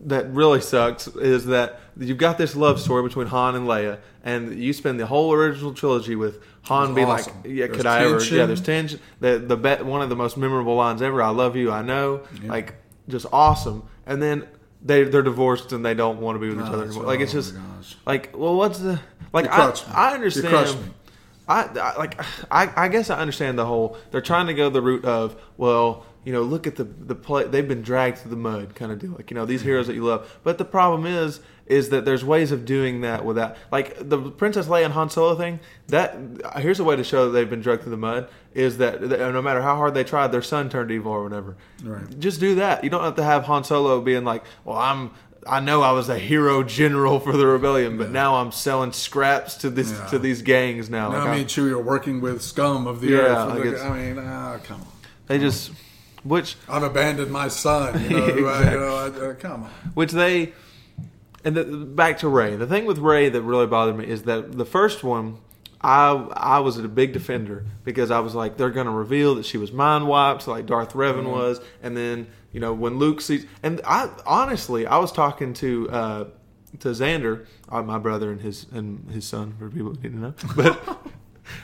that really sucks is that you've got this love story between Han and Leia, and you spend the whole original trilogy with Han It's being awesome. like, "Yeah, There's could I ever?" Yeah, there's tension. The the bet one of the most memorable lines ever. I love you. I know. Like just awesome. And then they they're divorced and they don't want to be with each Oh, other anymore. Like it's oh my just like well, what's the like? I me. I understand. I, I like I, I guess I understand the whole they're trying to go the route of well you know look at the the play they've been dragged through the mud kind of deal like you know these heroes that you love but the problem is is that there's ways of doing that without like the Princess Leia and Han Solo thing that here's a way to show that they've been dragged through the mud is that that no matter how hard they tried their son turned evil or whatever Right. just do that you don't have to have Han Solo being like well I'm I know I was a hero general for the rebellion, but now I'm selling scraps to this Yeah. to these gangs now. Now, Like, I I'm- mean, Chewie are working with scum of the Yeah, earth. like I mean, ah, come on. They just, which I've abandoned my son. You know, who I, you know I, uh, come on. which they, and the, back to Rey. The thing with Rey that really bothered me is that the first one, I I was a big defender because I was like, they're going to reveal that she was mind wiped, like Darth Revan Mm-hmm. was, and then you know when Luke sees, and I honestly, I was talking to. Uh, to Xander, uh, my brother and his and his son, for people who need to know. But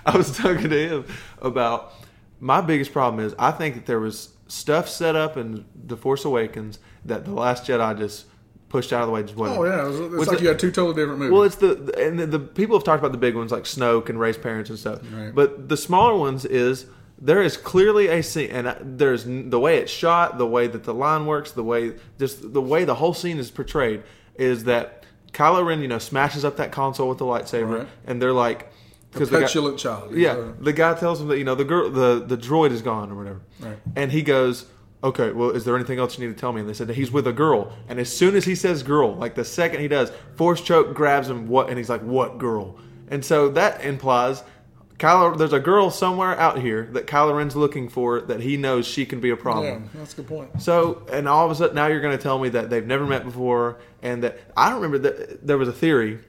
I was talking to him about my biggest problem is I think that there was stuff set up in The Force Awakens that The Last Jedi just pushed out of the way. Just wasn't. Oh yeah, it's, it's Which like the- you had two totally different movies. well, it's the and the, the people have talked about the big ones like Snoke and Rey's parents and stuff. Right. But the smaller ones is there is clearly a scene, and there's the way it's shot, the way that the line works, the way just the way the whole scene is portrayed is that Kylo Ren, you know, smashes up that console with the lightsaber, Right. and they're like, the the guy- petulant child. Yeah, a- the guy tells him that you know the girl, the the droid is gone or whatever, Right. and he goes, "Okay, well, is there anything else you need to tell me?" And they said that he's with a girl, and as soon as he says "girl," like the second he does, Force choke grabs him. What? And he's like, "What girl?" And so that implies. Kylo, there's a girl somewhere out here that Kylo Ren's looking for that he knows she can be a problem. yeah, that's a good point. So, and all of a sudden now you're going to tell me that they've never met before, and that I don't remember that there was a theory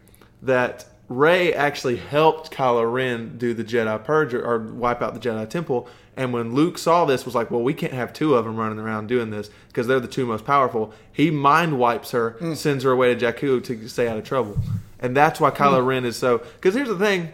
that Rey actually helped Kylo Ren do the Jedi purge or, or wipe out the Jedi Temple. And when Luke saw this, was like, well, we can't have two of them running around doing this because they're the two most powerful. He mind wipes her, Hmm. sends her away to Jakku to stay out of trouble, and that's why Kylo Ren is so. Because here's the thing,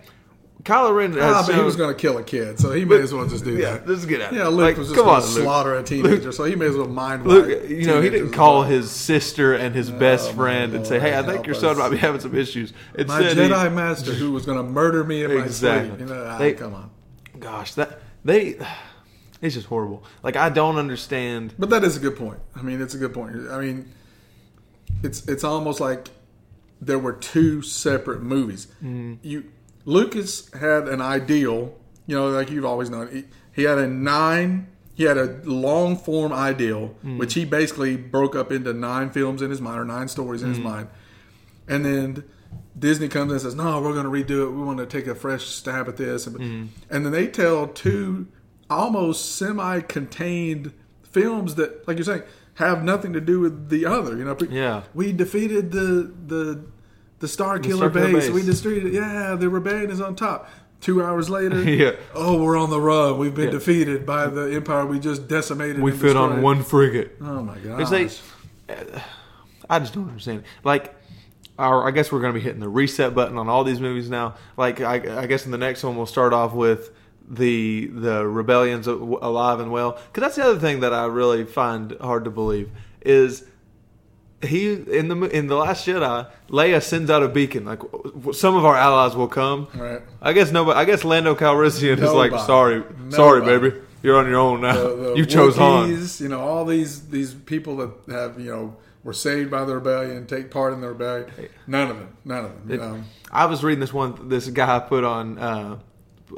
Kylo Ren has. Ah, but he was going to kill a kid, so he may as well just do yeah, that. let's get out. Yeah, Luke Like, was just going to slaughter a teenager, so he may as well mind wipe you know, he didn't call well. his sister and his best Oh, my friend and say, "Hey, I think your son us. might be having some issues." It my said he- Jedi master who was going to murder me in my Exactly. sleep. You know, ah, They- come on. gosh, that they, it's just horrible. Like I don't understand. But that is a good point. I mean, it's a good point. I mean, it's it's almost like there were two separate movies. Mm-hmm. You Lucas had an ideal, you know, like you've always known. He, he had a nine. He had a long form ideal, Mm. which he basically broke up into nine films in his mind or nine stories in his Mm. mind, and then. Disney comes in and says, "No, we're going to redo it. We want to take a fresh stab at this," and, Mm-hmm. and then they tell two almost semi-contained films that, like you're saying, have nothing to do with the other. You know, Yeah. we defeated the the the Starkiller base. base. We destroyed it. Yeah, the rebellion is on top. Two hours later, Yeah. oh, we're on the run. We've been Yeah. defeated by the empire we just decimated. We fit on one frigate. Oh my god! They, I just don't understand. Like, our, I guess we're going to be hitting the reset button on all these movies now. Like, I, I guess in the next one we'll start off with the the rebellions alive and well. Because that's the other thing that I really find hard to believe is he in the in the Last Jedi, Leia sends out a beacon like some of our allies will come. Right. I guess nobody. I guess Lando Calrissian is like, Nobody. sorry, sorry, baby, you're on your own now. the, the you chose Han. You know, all these these people that have you know were saved by the rebellion, take part in the rebellion. None of them. None of them. You know. I was reading this one. This guy put on, uh,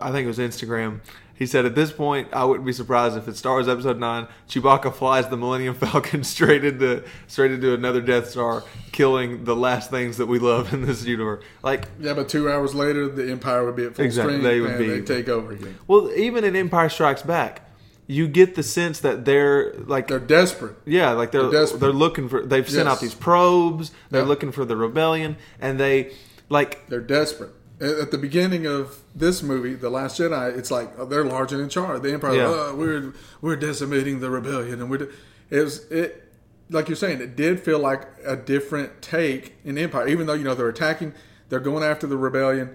I think it was Instagram. He said, "At this point, I wouldn't be surprised if in Star Wars Episode Nine, Chewbacca flies the Millennium Falcon straight into straight into another Death Star, killing the last things that we love in this universe." Like, Yeah, but two hours later, the empire would be at full Exactly, strength, they would and be- they take over again. well, even in Empire Strikes Back, you get the sense that they're like They're desperate. Yeah, like they're They're they're, looking for. They've sent Yes. out these probes. They're Yeah. looking for the rebellion, and they like They're desperate. At the beginning of this movie, The Last Jedi, it's like oh, they're large and in charge. The Empire, Yeah. oh, we're we're decimating the rebellion, and we're. de-" It was it, like you're saying, it did feel like a different take in Empire. Even though you know they're attacking, they're going after the rebellion,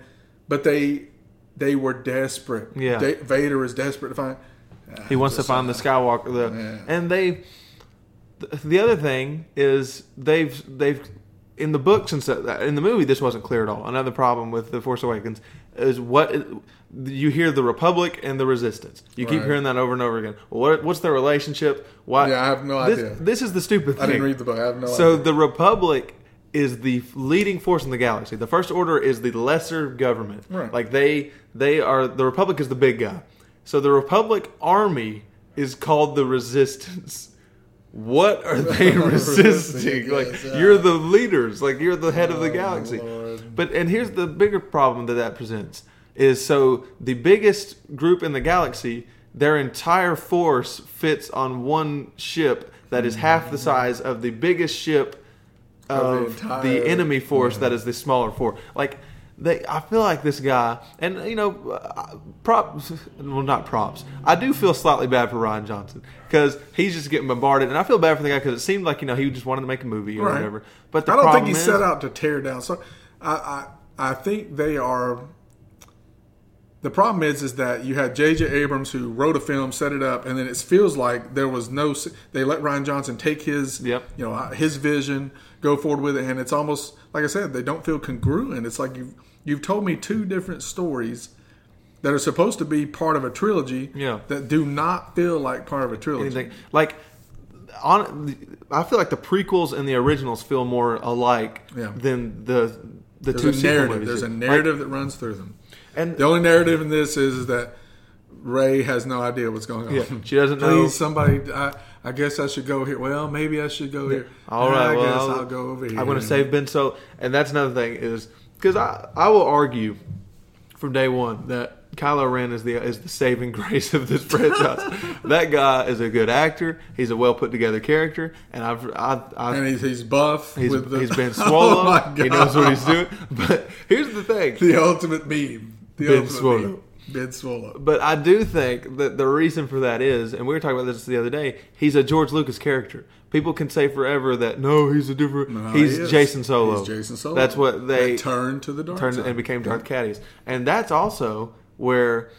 but they they were desperate. Yeah. Da- Vader is desperate to find. He wants to find the Skywalker. The, Yeah. And they, the other thing is they've they've in the books and stuff. In the movie, this wasn't clear at all. Another problem with the Force Awakens is what you hear the Republic and the Resistance. You keep hearing that over and over again. What, what's their relationship? Why? Yeah, I have no this, idea. This is the stupid thing. I didn't read the book. I have no So idea. So the Republic is the leading force in the galaxy. The First Order is the lesser government. Right. Like they they are the Republic is the big guy. So the Republic army is called the Resistance. What are they resisting? Like yes, yeah. you're the leaders. Like you're the head of the Oh, galaxy. Lord. But and here's the bigger problem that that presents is so the biggest group in the galaxy, their entire force fits on one ship that is half the mm-hmm. size of the biggest ship of, Of the entire- the enemy force that is the smaller force. Like they, I feel like this guy, and you know, uh, props. Well, not props. I do feel slightly bad for Rian Johnson because he's just getting bombarded, and I feel bad for the guy because it seemed like you know he just wanted to make a movie or Right. whatever. But the I don't think he is, set out to tear down. So I, I I think they are. The problem is, is that you had J.J. Abrams who wrote a film, set it up, and then it feels like there was no. They let Rian Johnson take his, Yep. you know, his vision, go forward with it, and it's almost like I said, they don't feel congruent. It's like you've you've told me two different stories that are supposed to be part of a trilogy, Yeah. that do not feel like part of a trilogy. anything like on. I feel like the prequels and the originals feel more alike Yeah. than the the There's two narrative. movies. There's a Like, narrative that runs through them. and The only narrative in this is, is that Rey has no idea what's going on. Yeah, she doesn't Please, know- somebody. I, I guess I should go here. Well, maybe I should go here. All right, I well, guess I'll, I'll, go over here. I'm going to save Ben Solo, and that's another thing is because I I will argue from day one that Kylo Ren is the is the saving grace of this franchise. that guy is a good actor. He's a well put together character, and I've I, I And he's, he's buff. he's with the, he's been Oh swallowed. my he knows what he's doing. But here's the thing. The ultimate meme. The Ben ultimate meme. Ben Swolo. But I do think that the reason for that is, and we were talking about this the other day, he's a George Lucas character. People can say forever that no, he's a different. No, he's he. Jacen Solo. He's Jacen Solo. That's what they That turned to the dark turned side. and became Darth Caedus, and that's also where.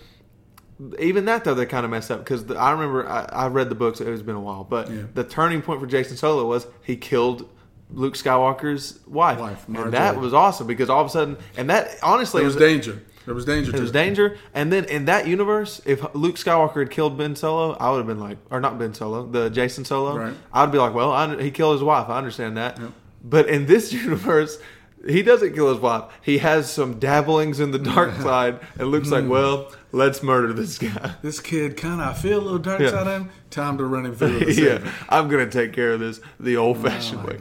Even that though they kind of messed up because I remember I, I read the books. It has been a while, but Yeah. the turning point for Jacen Solo was he killed Luke Skywalker's wife, Wife, and that was awesome because all of a sudden, and that honestly There was is- danger. There was danger. to was danger. And then in that universe, if Luke Skywalker had killed Ben Solo, I would have been like, or not Ben Solo, the Jacen Solo. Right. I'd be like, well, I, he killed his wife. I understand that. But in this universe, he doesn't kill his wife. He has some dabblings in the dark side, and Luke's Hmm. like, well, let's murder this guy. This kid kind of feel a little dark Yeah. side of him. Time to run him through the yeah. I'm gonna take care of this the old-fashioned Oh way.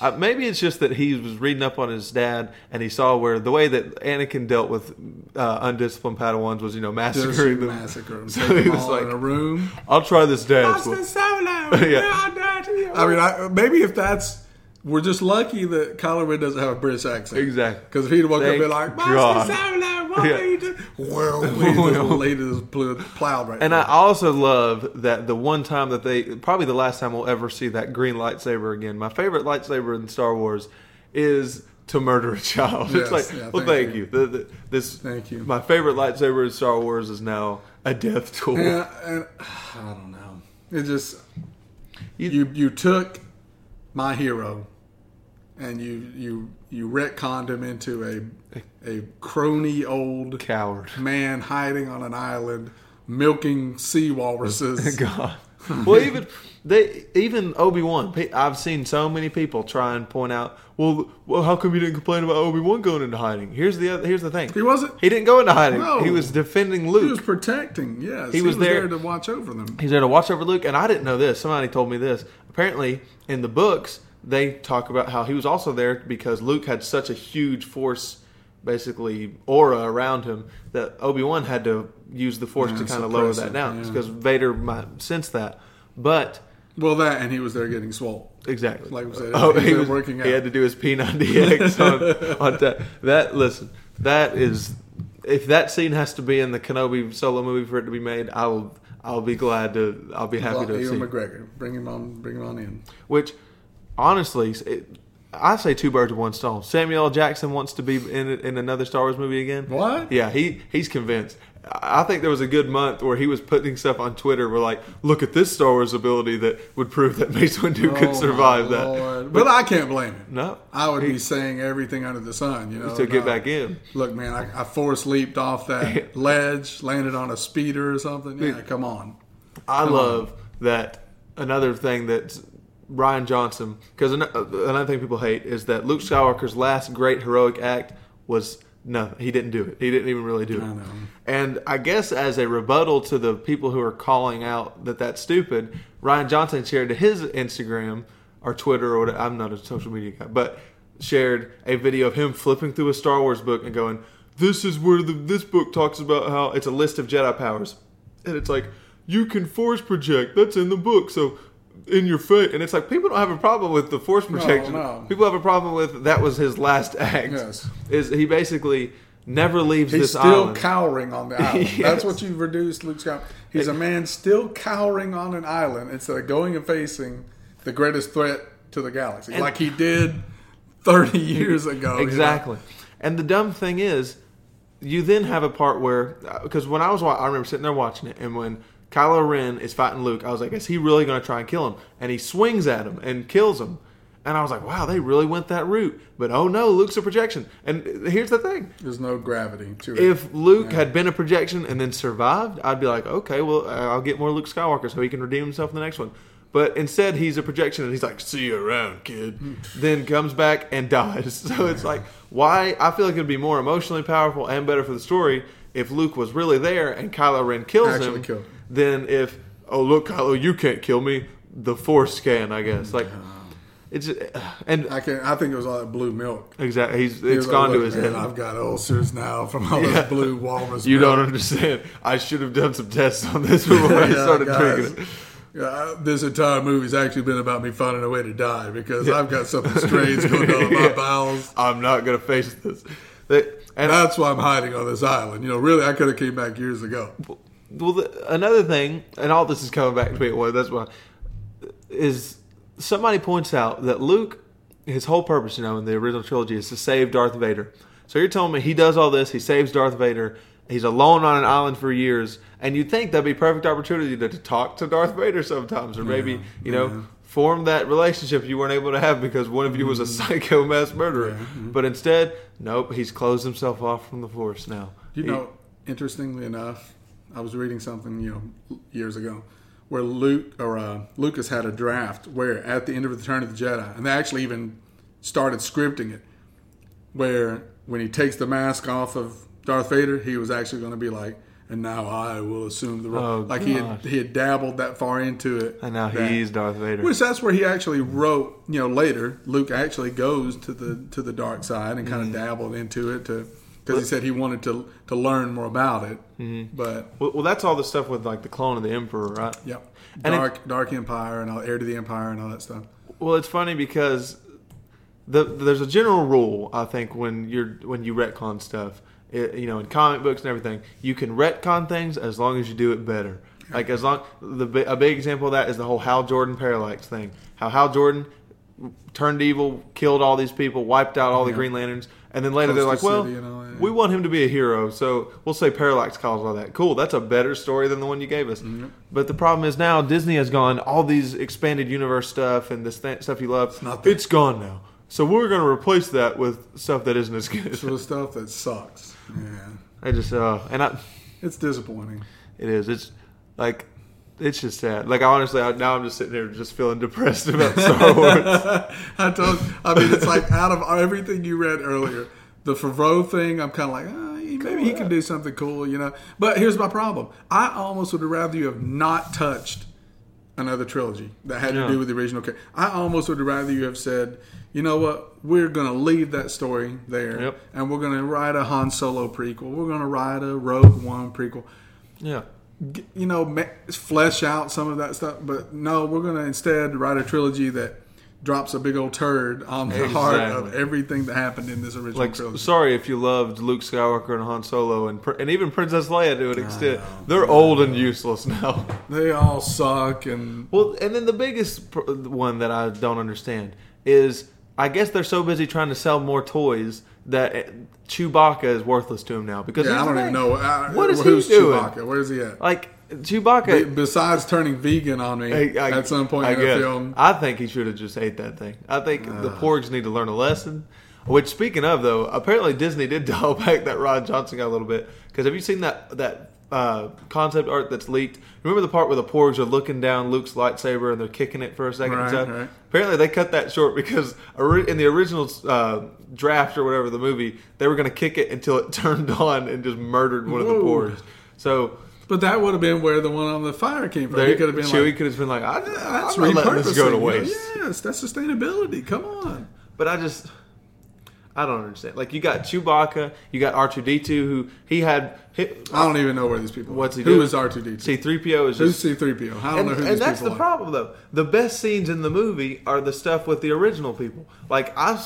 Uh, maybe it's just that he was reading up on his dad, and he saw where the way that Anakin dealt with uh, undisciplined Padawans was, you know, massacring them. massacre him. So he them was all like, in a room. I'll try this dad. Master Solo. Yeah. I mean, I, maybe if that's we're just lucky that Kylo Ren doesn't have a British accent. Exactly. Because if he'd woke up and be like, God. Master Solo, what Yeah. are you doing? Well, we just laid plowed right And through I also love that the one time that they, probably the last time we'll ever see that green lightsaber again. My favorite lightsaber in Star Wars is to murder a child. Yes, it's like, yeah, well, thank thank you. you. The, the, this, Thank you. My favorite lightsaber in Star Wars is now a death tool. Yeah, and I don't know. It just You- you you took my hero and you you you retconned him into a a crony old Coward. man hiding on an island milking sea walruses. God. Well, even they, even Obi Wan. I've seen so many people try and point out, well, well, how come you didn't complain about Obi Wan going into hiding? Here's the other, here's the thing. He wasn't. He didn't go into hiding. No. He was defending Luke. He was protecting. Yes, He was there- to watch over them. He's there to watch over Luke, and I didn't know this. Somebody told me this. Apparently, in the books, they talk about how he was also there because Luke had such a huge force, basically aura around him, that Obi Wan had to use the force Yeah, to kind of lower that down yeah. because Vader might sense that. But Well, that and he was there getting swole. exactly, Like we said, oh, he was he was working He had to do his P90X on, on that. That listen, that is if that scene has to be in the Kenobi solo movie for it to be made, I will. I'll be glad to. I'll be happy to see. Ewan McGregor, bring him on, bring him on in. Which, honestly, it, I say two birds with one stone. Samuel L. Jackson wants to be in in another Star Wars movie again. What? Yeah, he he's convinced. I I think there was a good month where he was putting stuff on Twitter where like, look at this Star Wars ability that would prove that Mace Windu Oh, could survive that. Lord. But I can't blame him. No, I would He- be saying everything under the sun, you know. to get no. back in. Look, man, I, I force leaped off that ledge, landed on a speeder or something. Yeah, come on. I love that. Another thing that Rian Johnson, because another thing people hate is that Luke Skywalker's last great heroic act was no, he didn't do it. He didn't even really do it. Know. And I guess as a rebuttal to the people who are calling out that that's stupid, Rian Johnson shared to his Instagram or Twitter or whatever. I'm not a social media guy, but shared a video of him flipping through a Star Wars book and going, "This is where the, this book talks about how it's a list of Jedi powers, and it's like you can force project. That's in the book. So in your foot, and it's like people don't have a problem with the force protection. no. People have a problem with that was his last act. Yes. Is he basically never leaves He's this still island? cowering on the island. Yes. That's what you've reduced Luke Skywalker. He's a man still cowering on an island instead of going and facing the greatest threat to the galaxy, like he did thirty years ago. you know? Exactly. And the dumb thing is, you then have a part where, uh, because when I was, I remember sitting there watching it, and when Kylo Ren is fighting Luke, I was like, is he really going to try and kill him? And he swings at him and kills him. And I was like, wow, they really went that route. But oh no, Luke's a projection. And here's the thing There's no gravity to it. if Luke had been a projection and then survived, I'd be like, okay, well, I'll get more Luke Skywalker so he can redeem himself in the next one. But instead, he's a projection and he's like, see you around, kid. then comes back and dies. So it's like, why? I feel like it'd be more emotionally powerful and better for the story if Luke was really there and Kylo Ren kills Actually him killed him. Than if, oh, look, Kylo, you can't kill me. The Force can, I guess. Like, it's, uh, and I can. I think it was all that blue milk. exactly, he's, He it's like, gone to his head. I've got ulcers now from all Yeah. this blue walrus. You milk. don't understand. I should have done some tests on this before I started guys. drinking it. Yeah, this entire movie's actually been about me finding a way to die because I've got something strange going on in my Yeah. bowels. I'm not going to face this. That- And That's why I'm hiding on this island. You know, really, I could have came back years ago. Well, the, another thing, and all this is coming back to me. Well, that's why is somebody points out that Luke, his whole purpose, you know, in the original trilogy, is to save Darth Vader. So you're telling me he does all this, he saves Darth Vader. He's alone on an island for years, and you'd think that'd be perfect opportunity to, to talk to Darth Vader sometimes, or maybe you know yeah. form that relationship you weren't able to have because one of you was a psycho mass murderer. Mm-hmm. Yeah, mhm. But instead, nope, he's closed himself off from the Force now. You He- know, interestingly enough, I was reading something you know years ago where Luke or uh, Lucas had a draft where at the end of Return of the Jedi, and they actually even started scripting it, where when he takes the mask off of Darth Vader, he was actually going to be like, "And now I will assume the role." Oh, like he had he had dabbled that far into it, and now that- he's Darth Vader. Which that's where he actually wrote. You know, later Luke actually goes to the to the dark side and kind Mm-hmm. of dabbled into it to because he said he wanted to to learn more about it. Mm-hmm. But Well, well, that's all the stuff with like the clone of the Emperor, right? yep, And it- dark dark empire and all, heir to the empire and all that stuff. Well, it's funny because the there's a general rule I think when you're when you retcon stuff, it, you know, in comic books and everything, you can retcon things as long as you do it better. Like as long the a big example of that is the whole Hal Jordan parallax thing. How Hal Jordan turned evil, killed all these people, wiped out all the Green Lanterns, and then later they're like, "Well, City and all that, yeah. we want him to be a hero, so we'll say Parallax caused all that." Cool, that's a better story than the one you gave us. Mm-hmm. But the problem is now Disney has gone all these expanded universe stuff and this th- stuff you love. It's not there. It's gone now. So we're going to replace that with stuff that isn't as good. So the stuff that sucks. Yeah, I just uh, and I, it's disappointing. it is. It's like. It's just sad. Like honestly, I, now I'm just sitting here just feeling depressed about Star Wars. I told. I mean, it's like out of everything you read earlier, the Favreau thing. I'm kind of like, ah, maybe he can do something cool, you know. But here's my problem. I almost would have rather you have not touched another trilogy that had Yeah. to do with the original character. I almost would have rather you have said, you know what, we're going to leave that story there, Yep. and we're going to write a Han Solo prequel. We're going to write a Rogue One prequel yeah. You know, flesh out some of that stuff. But no, we're going to instead write a trilogy that drops a big old turd on the heart of everything that happened in this original Like, trilogy. sorry if you loved Luke Skywalker and Han Solo and and even Princess Leia to an extent. They're old and useless now. They all suck, and Well, and then the biggest one that I don't understand is I guess they're so busy trying to sell more toys that uh, Chewbacca is worthless to him now because yeah, I don't even know uh, What is he who's doing? Chewbacca. Where's he at? Like Chewbacca. Be- Besides turning vegan on me I- I- at some point I in the film, I think he should have just ate that thing. I think the porgs need to learn a lesson. Which, speaking of though, apparently Disney did dial back that Ron Johnson guy a little bit. Because have you seen that that uh, concept art that's leaked? Remember the part where the porgs are looking down Luke's lightsaber and they're kicking it for a second and Right, stuff? right. Apparently they cut that short because in the original uh, draft or whatever the movie, they were going to kick it until it turned on and just murdered one of the porgs. So but that would have been where the one on the fire came from. there, he could have been Chewie like, could have been like, I, "That's I'm not letting this go to repurposing, you know? waste. Yes, that's sustainability. Come on. But I just, I don't understand. Like you got Chewbacca, you got R two D two, who he had. He, I don't even know where these people. What's he are. doing? Who is R two D two? C three PO is Who's just C three PO? I don't and, know who and that's the are. problem though. The best scenes in the movie are the stuff with the original people. Like I,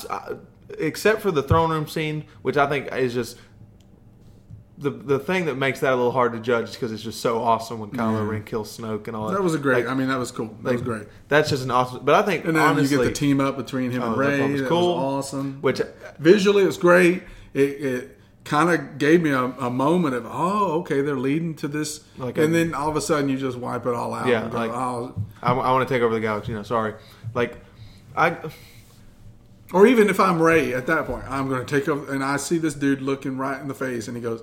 except for the throne room scene, which I think is just the the thing that makes that a little hard to judge is because it's just so awesome when Kylo Ren kills Snoke and all that. That was a great. Like, I mean, that was cool. That was great. That's just an awesome. But I think And then honestly, you get the team up between him and Oh, that Rey. part was That cool. was awesome. which uh, Visually, it was great. It, it kind of gave me a, a moment of, oh, okay, they're leading to this, Like and a- then all of a sudden you just wipe it all out. Yeah, and go, like- oh. I, want to take over the galaxy. No, sorry. Like I. Or even if I'm Rey at that point, I'm going to take over, and I see this dude looking right in the face, and he goes,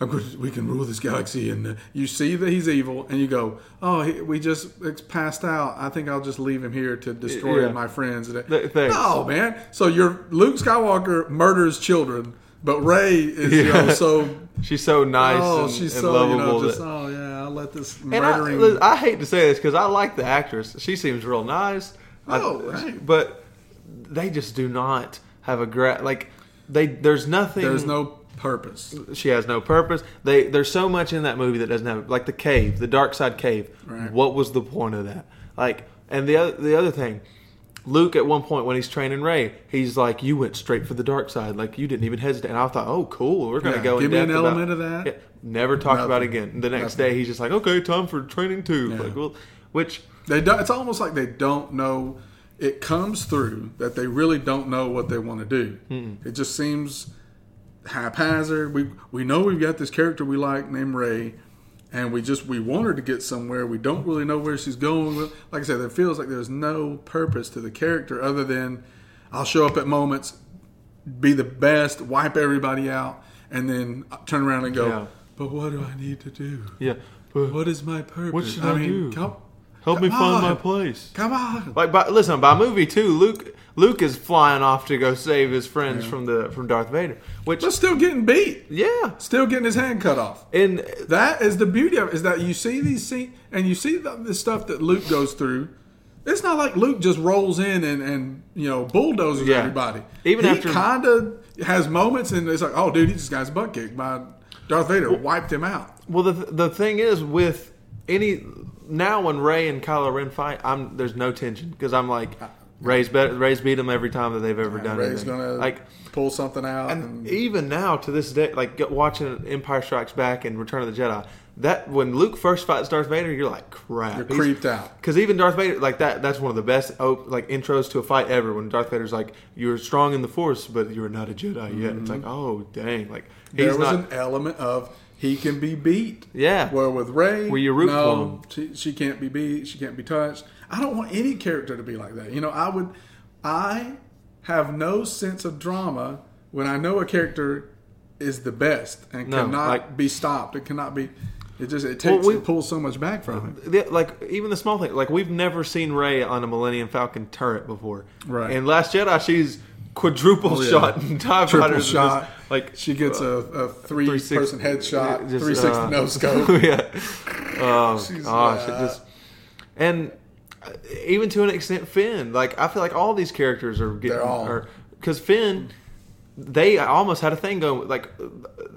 I'm to, "We can rule this galaxy." And uh, you see that he's evil, and you go, "Oh, he, we just it's passed out. I think I'll just leave him here to destroy Yeah. my friends." Th- No, man. So you're Luke Skywalker murders children, but Rey is you know so. She's so nice Oh, and, she's and so you lovable. know just that- oh yeah, I'll let this And I, murdering. I hate to say this because I like the actress. She seems real nice. I- Oh, right. but they just do not have a gra- like they. There's nothing. There's no purpose. She has no purpose. They there's so much in that movie that doesn't have like the cave, the dark side cave. Right. What was the point of that? Like, and the other the other thing, Luke at one point when he's training Rey, he's like, "You went straight for the dark side, like you didn't even hesitate." And I thought, "Oh, cool, we're gonna Yeah, go." in give me an about- element of that. Yeah, never talked about it again. The next Nothing. day, he's just like, "Okay, time for training too." Yeah. Like, well, which They do, it's almost like they don't know. It comes through that they really don't know what they want to do. It just seems haphazard. We we know we've got this character we like named Rey, and we just we want her to get somewhere. We don't really know where she's going. Like I said, it feels like there's no purpose to the character other than I'll show up at moments, be the best, wipe everybody out, and then turn around and go. Yeah. But what do I need to do? yeah, but What is my purpose? What should I do? Come, help me come find my place. Come on. Like, by, listen, by movie two, Luke Luke is flying off to go save his friends Yeah. from the from Darth Vader. Which, But still getting beat. yeah, Still getting his hand cut off. and That is the beauty of it, is that you see these scenes and you see the, the stuff that Luke goes through. It's not like Luke just rolls in and, and you know bulldozes Yeah. everybody. Even he after- kind of has moments and it's like, oh, dude, he just got his butt kicked by Darth Vader, wiped him out. Well, the the thing is with any now when Rey and Kylo Ren fight, I'm there's no tension because I'm like Rey's better, Rey's beat them every time that they've ever done it. Rey's anything. gonna like pull something out. and And, even now to this day, like watching Empire Strikes Back and Return of the Jedi, that when Luke first fights Darth Vader, you're like crap, You're creeped out. Because even Darth Vader, like that, that's one of the best op- like intros to a fight ever. When Darth Vader's like, "You're strong in the Force, but you're not a Jedi yet." It's like, oh dang, like Mm-hmm. there was not. an element of he can be beat. Yeah. Well, with Rey, Where you root no, for She, she can't be beat. She can't be touched. I don't want any character to be like that. You know, I would. I have no sense of drama when I know a character is the best and No, cannot like- be stopped. It cannot be. It just it Well, takes we- it pulls so much back from it. like even the small thing, like we've never seen Rey on a Millennium Falcon turret before. Right. And Last Jedi, she's quadruple yeah. shot and tie Triple and shot. just, like She gets a, a three-person headshot, just, three sixty uh, no scope. yeah. Oh She's, gosh, uh, it just and uh, even to an extent, Finn. Like I feel like all these characters are getting all- because Finn. They almost had a thing going. Like,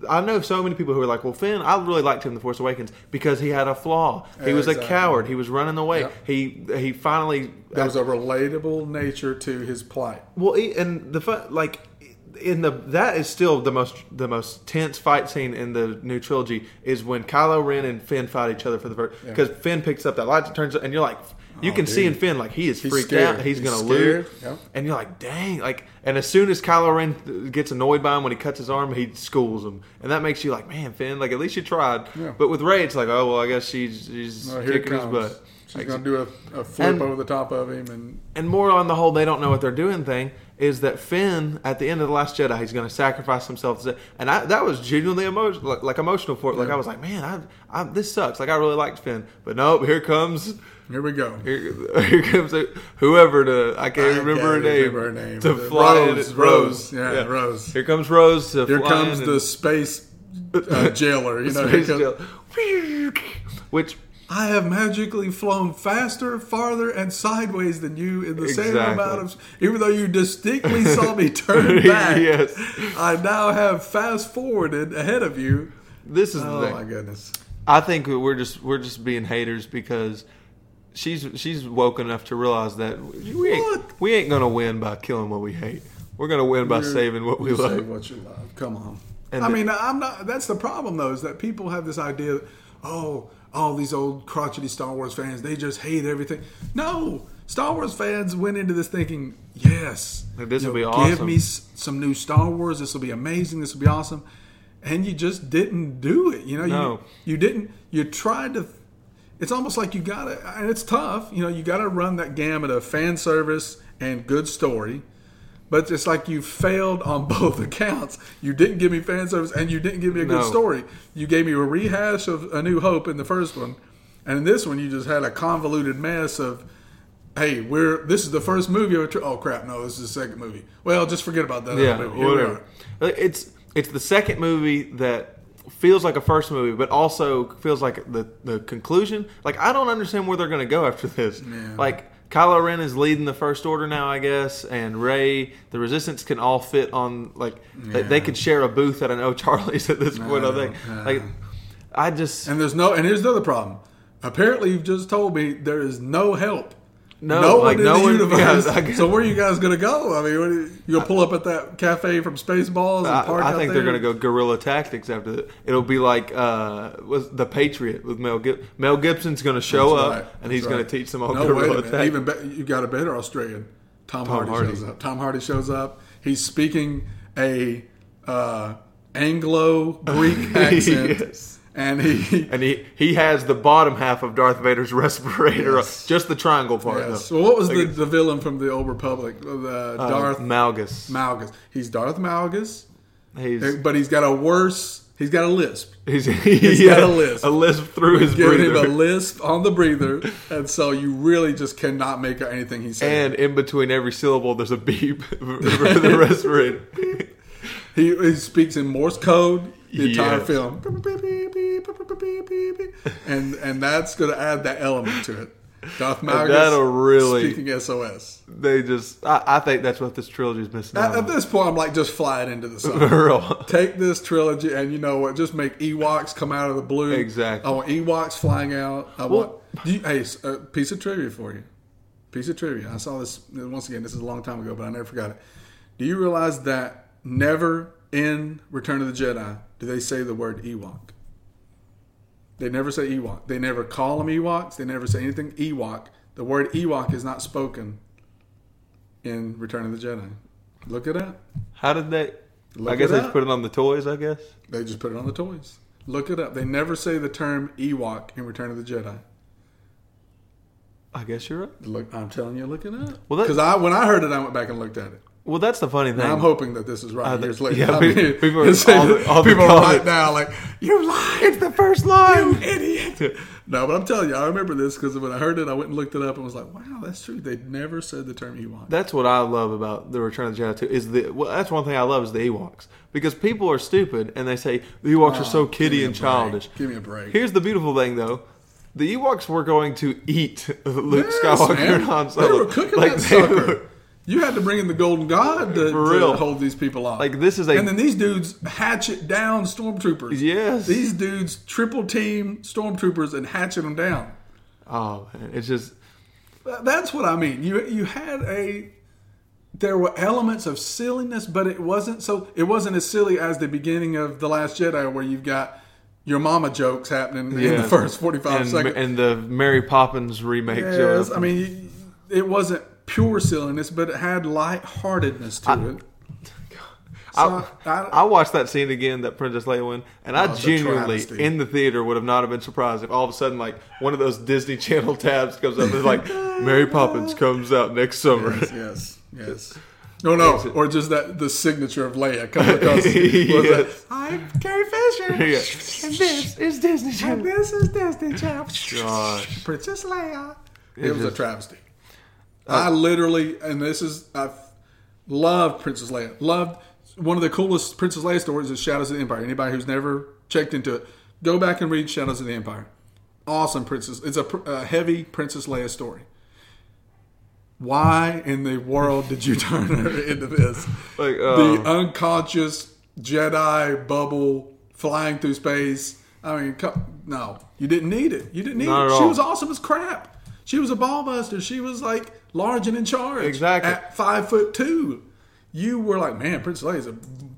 I know so many people who are like, "Well, Finn, I really liked him in The Force Awakens because he had a flaw. He was a coward. He was running away. Yep. He he finally There was a relatable nature to his plight. well, and the fun, like in the that is still the most the most tense fight scene in the new trilogy is when Kylo Ren and Finn fight each other for the first because Finn picks up that light turns and you're like you Oh, can see in. Finn like he is He's freaked scared. out he's, He's gonna scared. lose Yep. and you're like dang like and as soon as Kylo Ren gets annoyed by him when he cuts his arm he schools him and that makes you like man Finn like at least you tried Yeah. but with Rey it's like oh well I guess she's she's Well, kicking his butt She's Like, going to do a, a flip And- over the top of him, and and more on the whole, they don't know what they're doing thing is that Finn at the end of the Last Jedi, he's going to sacrifice himself. To, and I, that was genuinely emotional, like, like emotional for it. Like I was like, man, I, I, this sucks. Like I really liked Finn, but nope, here comes. here we go. Here, here comes whoever to I can't I remember her can't name remember her name. to fly in Rose, Rose. Yeah, Rose. Here comes Rose to Here comes the and- space uh, jailer. You know, Space here comes- Jail. which I have magically flown faster, farther, and sideways than you in the same Exactly. amount of. Even though you distinctly saw me turn back, Yes. I now have fast forwarded ahead of you. This is the Oh my goodness! I think we're just we're just being haters because she's she's woken enough to realize that we ain't, What? we ain't gonna win by killing what we hate. We're gonna win by You're- saving what we love. Save what you love. Come on. And I the- mean, I'm not. That's the problem, though, is that people have this idea. That, oh, all these old crotchety Star Wars fans, they just hate everything. No, Star Wars fans went into this thinking, yes, Like, this will be awesome. Give me s- some new Star Wars. This will be amazing. This will be awesome. And you just didn't do it. You know, No. you you didn't. You tried to. It's almost like you got to, and it's tough. You know, you got to run that gamut of fan service and good story. But it's like you failed on both accounts. You didn't give me fan service, and you didn't give me a good story. You gave me a rehash of A New Hope in the first one, and in this one, you just had a convoluted mess of, "Hey, we're this is the first movie of tri- oh crap, no, this is the second movie. Well, just forget about that. Yeah. Whatever. Uh, it's it's the second movie that feels like a first movie, but also feels like the the conclusion. Like I don't understand where they're going to go after this. Yeah. Like Kylo Ren is leading the First Order now, I guess, and Rey, the Resistance can all fit on like they, they could share a booth at an O'Charlie's at this point. I think. yeah. Like I just And there's no, and here's another problem. Apparently, you've just told me there is no help. No, one like, in no the one- universe. yeah, I- so where are you guys gonna go? I mean, you, you gonna pull up at that cafe from Spaceballs and I, park I think they're going to go guerrilla tactics after that. It'll be like uh, was the Patriot with Mel Gibson. Mel Gibson's going to show That's up right. and he's gonna teach them all No, guerrilla tactics. Even be, you got a better Australian. Tom, Hardy, Hardy. shows up. Tom Hardy shows up. He's speaking a uh, Anglo Greek accent, Yes. And he. And he, he has the bottom half of Darth Vader's respirator, Yes. just the triangle part. Yes. though. Well, what was the, the villain from the Old Republic? The uh, Darth Malgus. Malgus. He's Darth Malgus, He's but he's got a worse. He's got a lisp. he's, he's got a lisp. a lisp through his Giving breather. him a lisp on the breather, and so you really just cannot make out anything he's saying. and in between every syllable, there's a beep for the respirator. He, he speaks in Morse code the entire Yes. film, and and that's going to add that element to it. Darth Malgus that'll really- speaking SOS. they just, I, I think that's what this trilogy is missing. At, at this point, I'm like, just fly it into the sun. Take this trilogy, and you know what? Just make Ewoks come out of the blue. Exactly. I want Ewoks flying out. I want. You, hey, a uh, piece of trivia for you. Piece of trivia. I saw this uh, once again. This is a long time ago, but I never forgot it. Do you realize that never in Return of the Jedi do they say the word Ewok? They never say Ewok. They never call them Ewoks. They never say anything Ewok. The word Ewok is not spoken in Return of the Jedi. Look it up. How did they? Look I guess they up. just put it on the toys. I guess. They just put it on the toys. Look it up. They never say the term Ewok in Return of the Jedi. I guess you're right. Look, I'm telling you, look it up. Well, because I when I heard it, I went back and looked at it. Well, that's the funny thing. And I'm hoping that this is right Uh, years later. yeah, I mean, people are- all the- all people are right now like you lied. it's the first line. You idiot. no, but I'm telling you, I remember this because when I heard it, I went and looked it up and was like, wow, that's true. They never said the term Ewok. That's what I love about the Return of the Jedi too. Is the well, that's one thing I love is the Ewoks because people are stupid and they say the Ewoks are so Oh, kiddie and break. childish. Give me a break. Here's the beautiful thing though. The Ewoks were going to eat Luke Yes, Skywalker man. and Han Solo. They were cooking Like, that sucker. were- You had to bring in the Golden God to, to hold these people off. Like, this is a- and then these dudes hatchet down stormtroopers. Yes. these dudes triple team stormtroopers and hatchet them down. oh man, it's just That's what I mean. You you had a there were elements of silliness, but it wasn't so it wasn't as silly as the beginning of the Last Jedi, where you've got your mama jokes happening in the first forty five and, seconds. and the Mary Poppins remake. Yes, up. I mean it wasn't pure silliness, but it had lightheartedness to it. I, So, I- I watched that scene again, that Princess Leia one, and I Oh, a genuinely, in the theater, would have not have been surprised if all of a sudden, like, one of those Disney Channel tabs comes up and it's like, Mary Poppins comes out next summer. Yes, yes, yes. No, no, Yes. or just that the signature of Leia comes across. Yes. I'm Carrie Fisher, Yeah. and this is Disney and Channel. this is Disney Channel. Gosh. Princess Leia. It, It was just- a travesty. I literally, and this is, I've loved Princess Leia. Loved one of the coolest Princess Leia stories is Shadows of the Empire. Anybody who's never checked into it, go back and read Shadows of the Empire. awesome princess. It's a, a heavy Princess Leia story. Why in the world did you turn her into this? Like the uh, unconscious Jedi bubble flying through space. I mean, no, you didn't need it. You didn't need it. She all. was awesome as crap. She was a ball buster. She was like large and in charge. Exactly. At five foot two, you were like, man, Prince Leia's a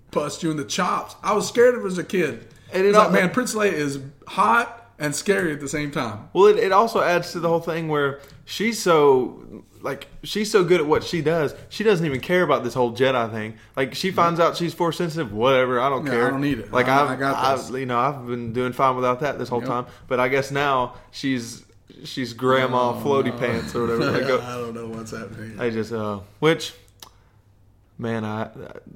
bust you in the chops. I was scared of her as a kid. And it's like, man, Prince Leia is hot and scary at the same time. Well, it, it also adds to the whole thing where she's so like she's so good at what she does. She doesn't even care about this whole Jedi thing. Like she finds out she's force sensitive, whatever. I don't Yeah, care. I don't need it. Like I- I've, I got I've- you know, I've been doing fine without that this whole Yep. time. But I guess now she's she's grandma floaty pants or whatever. Go, I don't know what's happening. I just uh, which man, I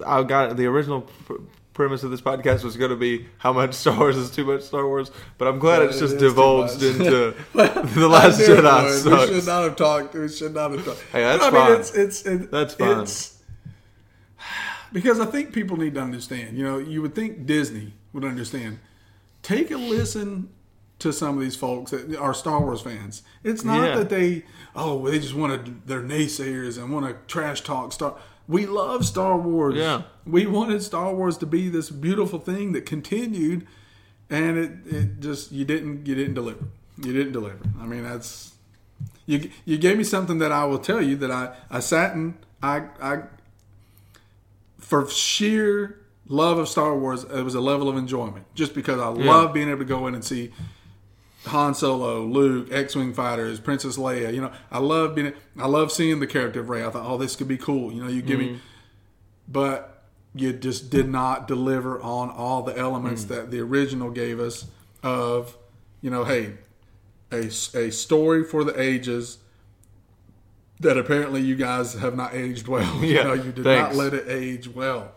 I got the original pr- premise of this podcast was going to be how much Star Wars is too much Star Wars, but I'm glad But it's it just divulged into the Last I Jedi. Sucks. We should not have talked. We should not have talked. Hey, that's But, I fine. mean, it's it's it, That's fine. It's, because I think people need to understand. You know, you would think Disney would understand. Take a listen to some of these folks that are Star Wars fans. It's not Yeah. that they oh they just want to they're naysayers and want to trash talk Star. We love Star Wars. Yeah. we wanted Star Wars to be this beautiful thing that continued, and it it just you didn't you didn't deliver. You didn't deliver. I mean that's you you gave me something that I will tell you that I I sat and I I for sheer love of Star Wars it was a level of enjoyment just because I love being able to go in and see Han Solo, Luke, X-wing fighters, Princess Leia. You know, I love being I love seeing the character of Rey. I thought, oh, this could be cool. You know, you give me, mm-hmm. but you just did not deliver on all the elements mm. that the original gave us of, you know, hey, a, a story for the ages that apparently you guys have not aged well. Yeah, you know, you did thanks. not let it age well.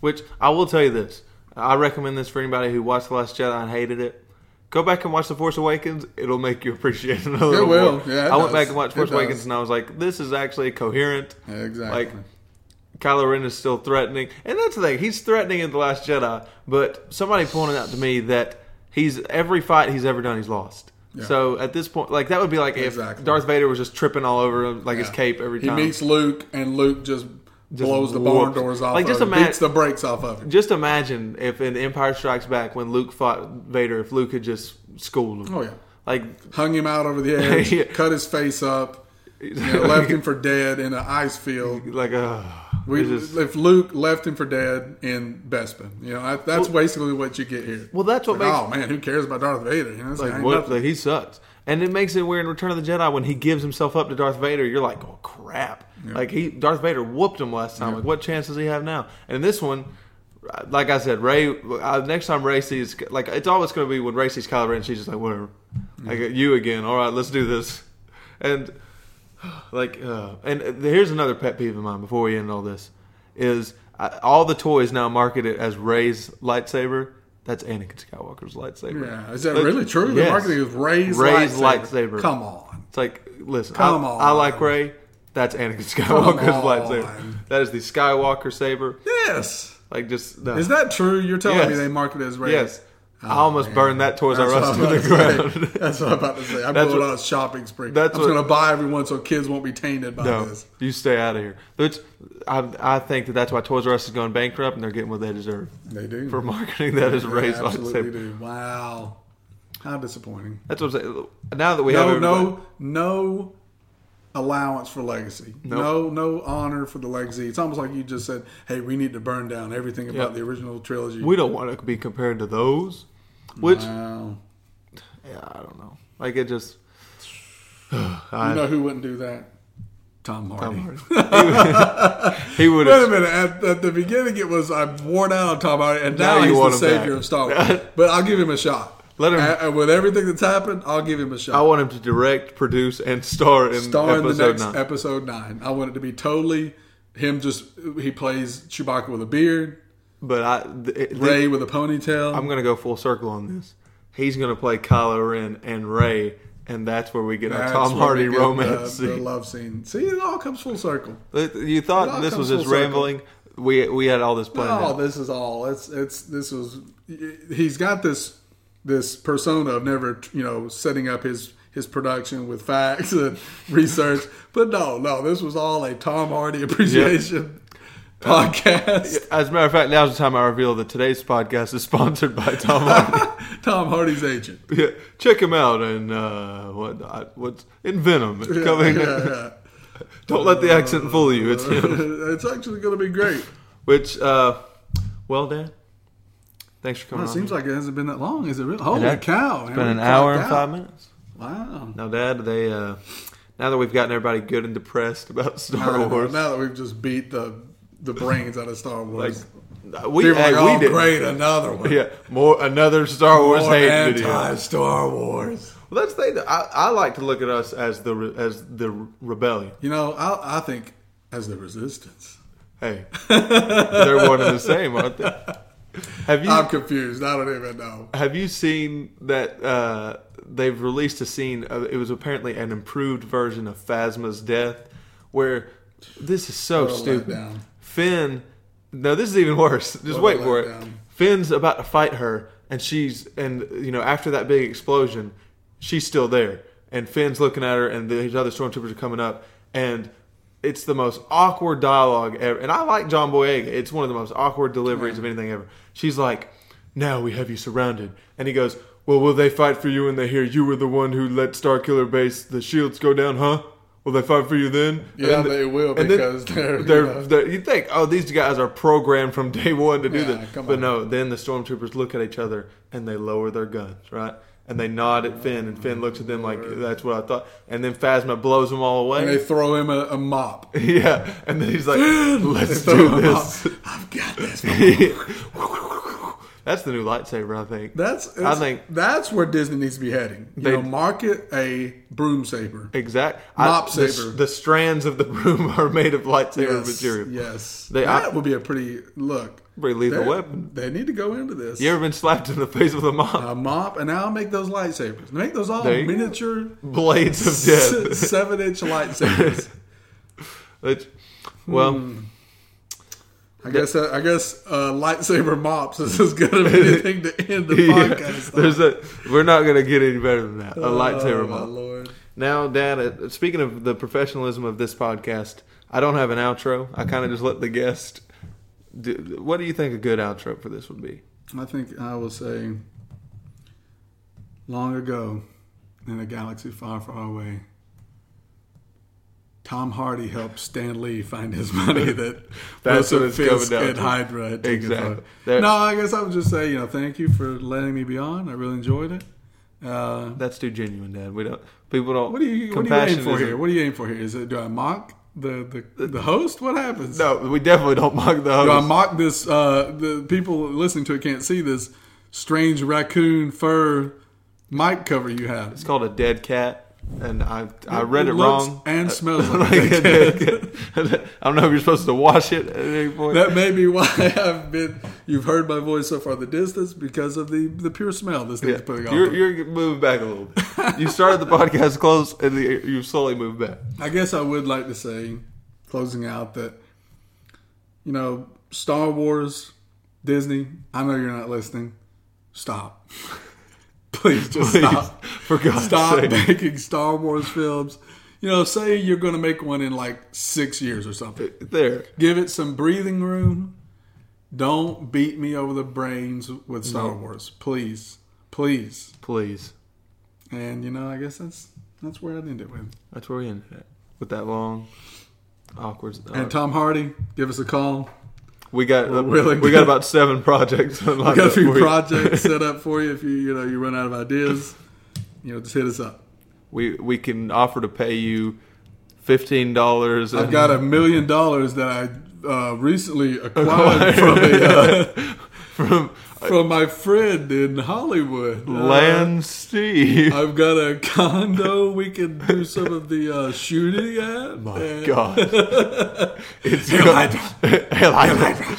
Which I will tell you this. I recommend this for anybody who watched The Last Jedi and hated it. Go back and watch The Force Awakens. It'll make you appreciate it a little will. more. Yeah, it I went back and watched It Force does. Awakens and I was like, this is actually coherent. Yeah, exactly. Like, Kylo Ren is still threatening. And that's the thing. He's threatening in The Last Jedi, but somebody pointed out to me that he's every fight he's ever done, he's lost. Yeah. So at this point, like that would be like Exactly. if Darth Vader was just tripping all over like his cape every time. he meets Luke, and Luke just, blows the whoops. barn doors off. Like, of just imagine- beats the brakes off of him. Just imagine if in Empire Strikes Back when Luke fought Vader, if Luke had just schooled him. Oh yeah, Like, hung him out over the edge, Yeah. cut his face up, you know, left him for dead in an ice field. like, uh, We, just- if Luke left him for dead in Bespin, you know that, that's basically what you get here. well, that's what Like, makes oh man, who cares about Darth Vader? You know, it's like ain't what like, he sucks, and it makes it weird in Return of the Jedi when he gives himself up to Darth Vader. You're like, oh crap! Like he Darth Vader whooped him last time. Like, what chance does he have now? And this one. Like I said, Rey. Uh, next time Rey sees, like, it's always going to be when Rey sees Kylo Ren, she's just like, whatever. I get you again. All right, let's do this. And like, uh, and here's another pet peeve of mine before we end all this is uh, all the toys now marketed as Rey's lightsaber. That's Anakin Skywalker's lightsaber. Yeah, is that Look, really true? The marketing is Rey's, Rey's lightsaber. lightsaber. Come on. It's like, listen, Come I, on. I like Rey. That's Anakin Skywalker's lightsaber. That is the Skywalker saber. Yes. Like, just no. Is that true? You're telling Yes. me they market it as yes? I oh, almost man. burned that Toys R Us to the about to say. ground. That's what I'm about to say. I'm That's going what- on a shopping spree. that's I'm what- going to buy everyone so kids won't be tainted by No, this. you stay out of here. Which I, I think that that's why Toys R Us is going bankrupt and they're getting what they deserve They do. for marketing that as They Rey's absolutely lightsaber. do. Wow. How disappointing. That's what I'm saying. Now that we No, have no, no allowance for legacy. No, no honor for the legacy. It's almost like you just said, "Hey, we need to burn down everything about Yep. the original trilogy." we don't want to be compared to those. Which yeah, I don't know. Like it just. You I, know who wouldn't do that? Tom Hardy. Tom Hardy. he would Wait a have. minute. At, at the beginning, it was I'm worn out on Tom Hardy, and now, Now you he's want the savior back. of Star Wars. but I'll give him a shot. Let him- A- and with everything that's happened, I'll give him a shot. I want him to direct, produce, and star in Star in the episode next nine. episode nine. I want it to be totally him. Just he plays Chewbacca with a beard, but I, th- it- Rey with a ponytail. I'm going to go full circle on this. He's going to play Kylo Ren and Rey, and that's where we get our Tom Hardy get romance the, the scene. love scene. See, it all comes full circle. You It thought all this was comes just full circle. rambling. We we had all this planned Oh, out. this is all. It's it's this was. He's got this this persona of never, you know, setting up his his production with facts and research. But no, no, this was all a Tom Hardy appreciation podcast. As a matter of fact, now's the time I reveal that today's podcast is sponsored by Tom Hardy. Tom Hardy's agent. yeah, check him out and uh, what what's in Venom. It's coming. Yeah, yeah. Don't let the accent fool you. It's him. it's actually going to be great. Which, uh, well, Dan, thanks for Well, coming. it on seems here. like it hasn't been that long. Is it really? Holy had- cow! it's been an hour and five minutes. Wow. Now, Dad, they uh, now that we've gotten everybody good and depressed about Star Now, Wars, now that we've just beat the the brains out of Star like Wars, we, people are hey, like, we oh, did. great, another one. Yeah, more another Star Wars More hate video. anti-Star Wars. Well, that's the thing. that I, I like to look at us as the as the rebellion. You know, I, I think as the resistance. Hey, they're one and the same, aren't they? Have you I'm confused. I don't even know. have you seen that uh, they've released a scene? Of, it was apparently an improved version of Phasma's death, where this is so stupid. Finn, no, this is even worse. Just wait for it. Finn's about to fight her, and she's and you know after that big explosion, she's still there, and Finn's looking at her, and these other stormtroopers are coming up, and it's the most awkward dialogue ever. And I like John Boyega. It's one of the most awkward deliveries of anything ever. She's like, "Now we have you surrounded," and he goes, "Well, will they fight for you when they hear you were the one who let Starkiller Base the shields go down, huh?" Will they fight for you then? Yeah, And they will then because they're, you they're, know. they're- you think, oh, these guys are programmed from day one to do Yeah, this, but on. no. Then the stormtroopers look at each other and they lower their guns, right? And they nod at Finn, and Finn looks at them like, "That's what I thought." And then Phasma blows them all away. and they throw him a, a mop. yeah, and then he's like, "Let's do this." I've got this. That's the new lightsaber, I think. That's I think- that's where Disney needs to be heading. You They- know, market a broom saber. exact Mop I- the, saber. the strands of the broom are made of lightsaber Yes, material. yes. They- that I- would be a pretty look. Pretty lethal they- weapon. They need to go into this. You ever been slapped in the face with a mop? a mop, and now I'll make those lightsabers. Make those all you go. miniature Blades of death. seven inch lightsabers. Which, well. Hmm. I guess uh, I guess uh, lightsaber mops is as good of anything to end the Yeah, podcast. on. there's a. We're not gonna get any better than that. A lightsaber oh, my mop. lord. Now, Dad. Uh, speaking of the professionalism of this podcast, I don't have an outro. I kind of just let the guest. Do, what do you think a good outro for this would be? I think I will say, long ago, in a galaxy far, far away, Tom Hardy helped Stan Lee find his money that That's what Wilson it's coming Fisk down and to. Hydra had taken Exactly. There- No, I guess I would just say, you know, thank you for letting me be on. I really enjoyed it. Uh, That's too genuine, Dad. We don't. People don't. what do you what do you aim compassion for here? What do you aim for here? Is it do I mock the the, the host? What happens? No, we definitely don't mock the host. Do I mock this? Uh, the people listening to it can't see this strange raccoon fur mic cover you have. It's called a dead cat, and I I read it, looks wrong. and uh, smells Like like a a. I don't know if you're supposed to wash it at any point. That may be why I've been. You've heard my voice so far the distance because of the the pure smell this thing's Yeah. putting off. You're, you're moving back a little bit. You started the podcast close, and the, you slowly moved back. I guess I would like to say, closing out, that you know Star Wars, Disney. I know you're not listening. Stop. Please just Please, stop. for God's stop sake. making Star Wars films. You know, say you're going to make one in like six years or something. There. Give it some breathing room. Don't beat me over the brains with Star Wars, please, please. Please. And you know, I guess that's that's where I'd end it with. That's where we ended at. With that long, awkward. And Tom Hardy, give us a call. We got we're willing we to- got about seven projects. We got a few projects set up for you. If you you know you run out of ideas, you know, just hit us up. We we can offer to pay you fifteen dollars. I've got a million dollars that I uh, recently acquired from a, uh, from from my friend in Hollywood. Uh, Steve. I've got a condo we can do some of the uh, shooting at. My and- God, it's go- Hydra. Hail Hydra.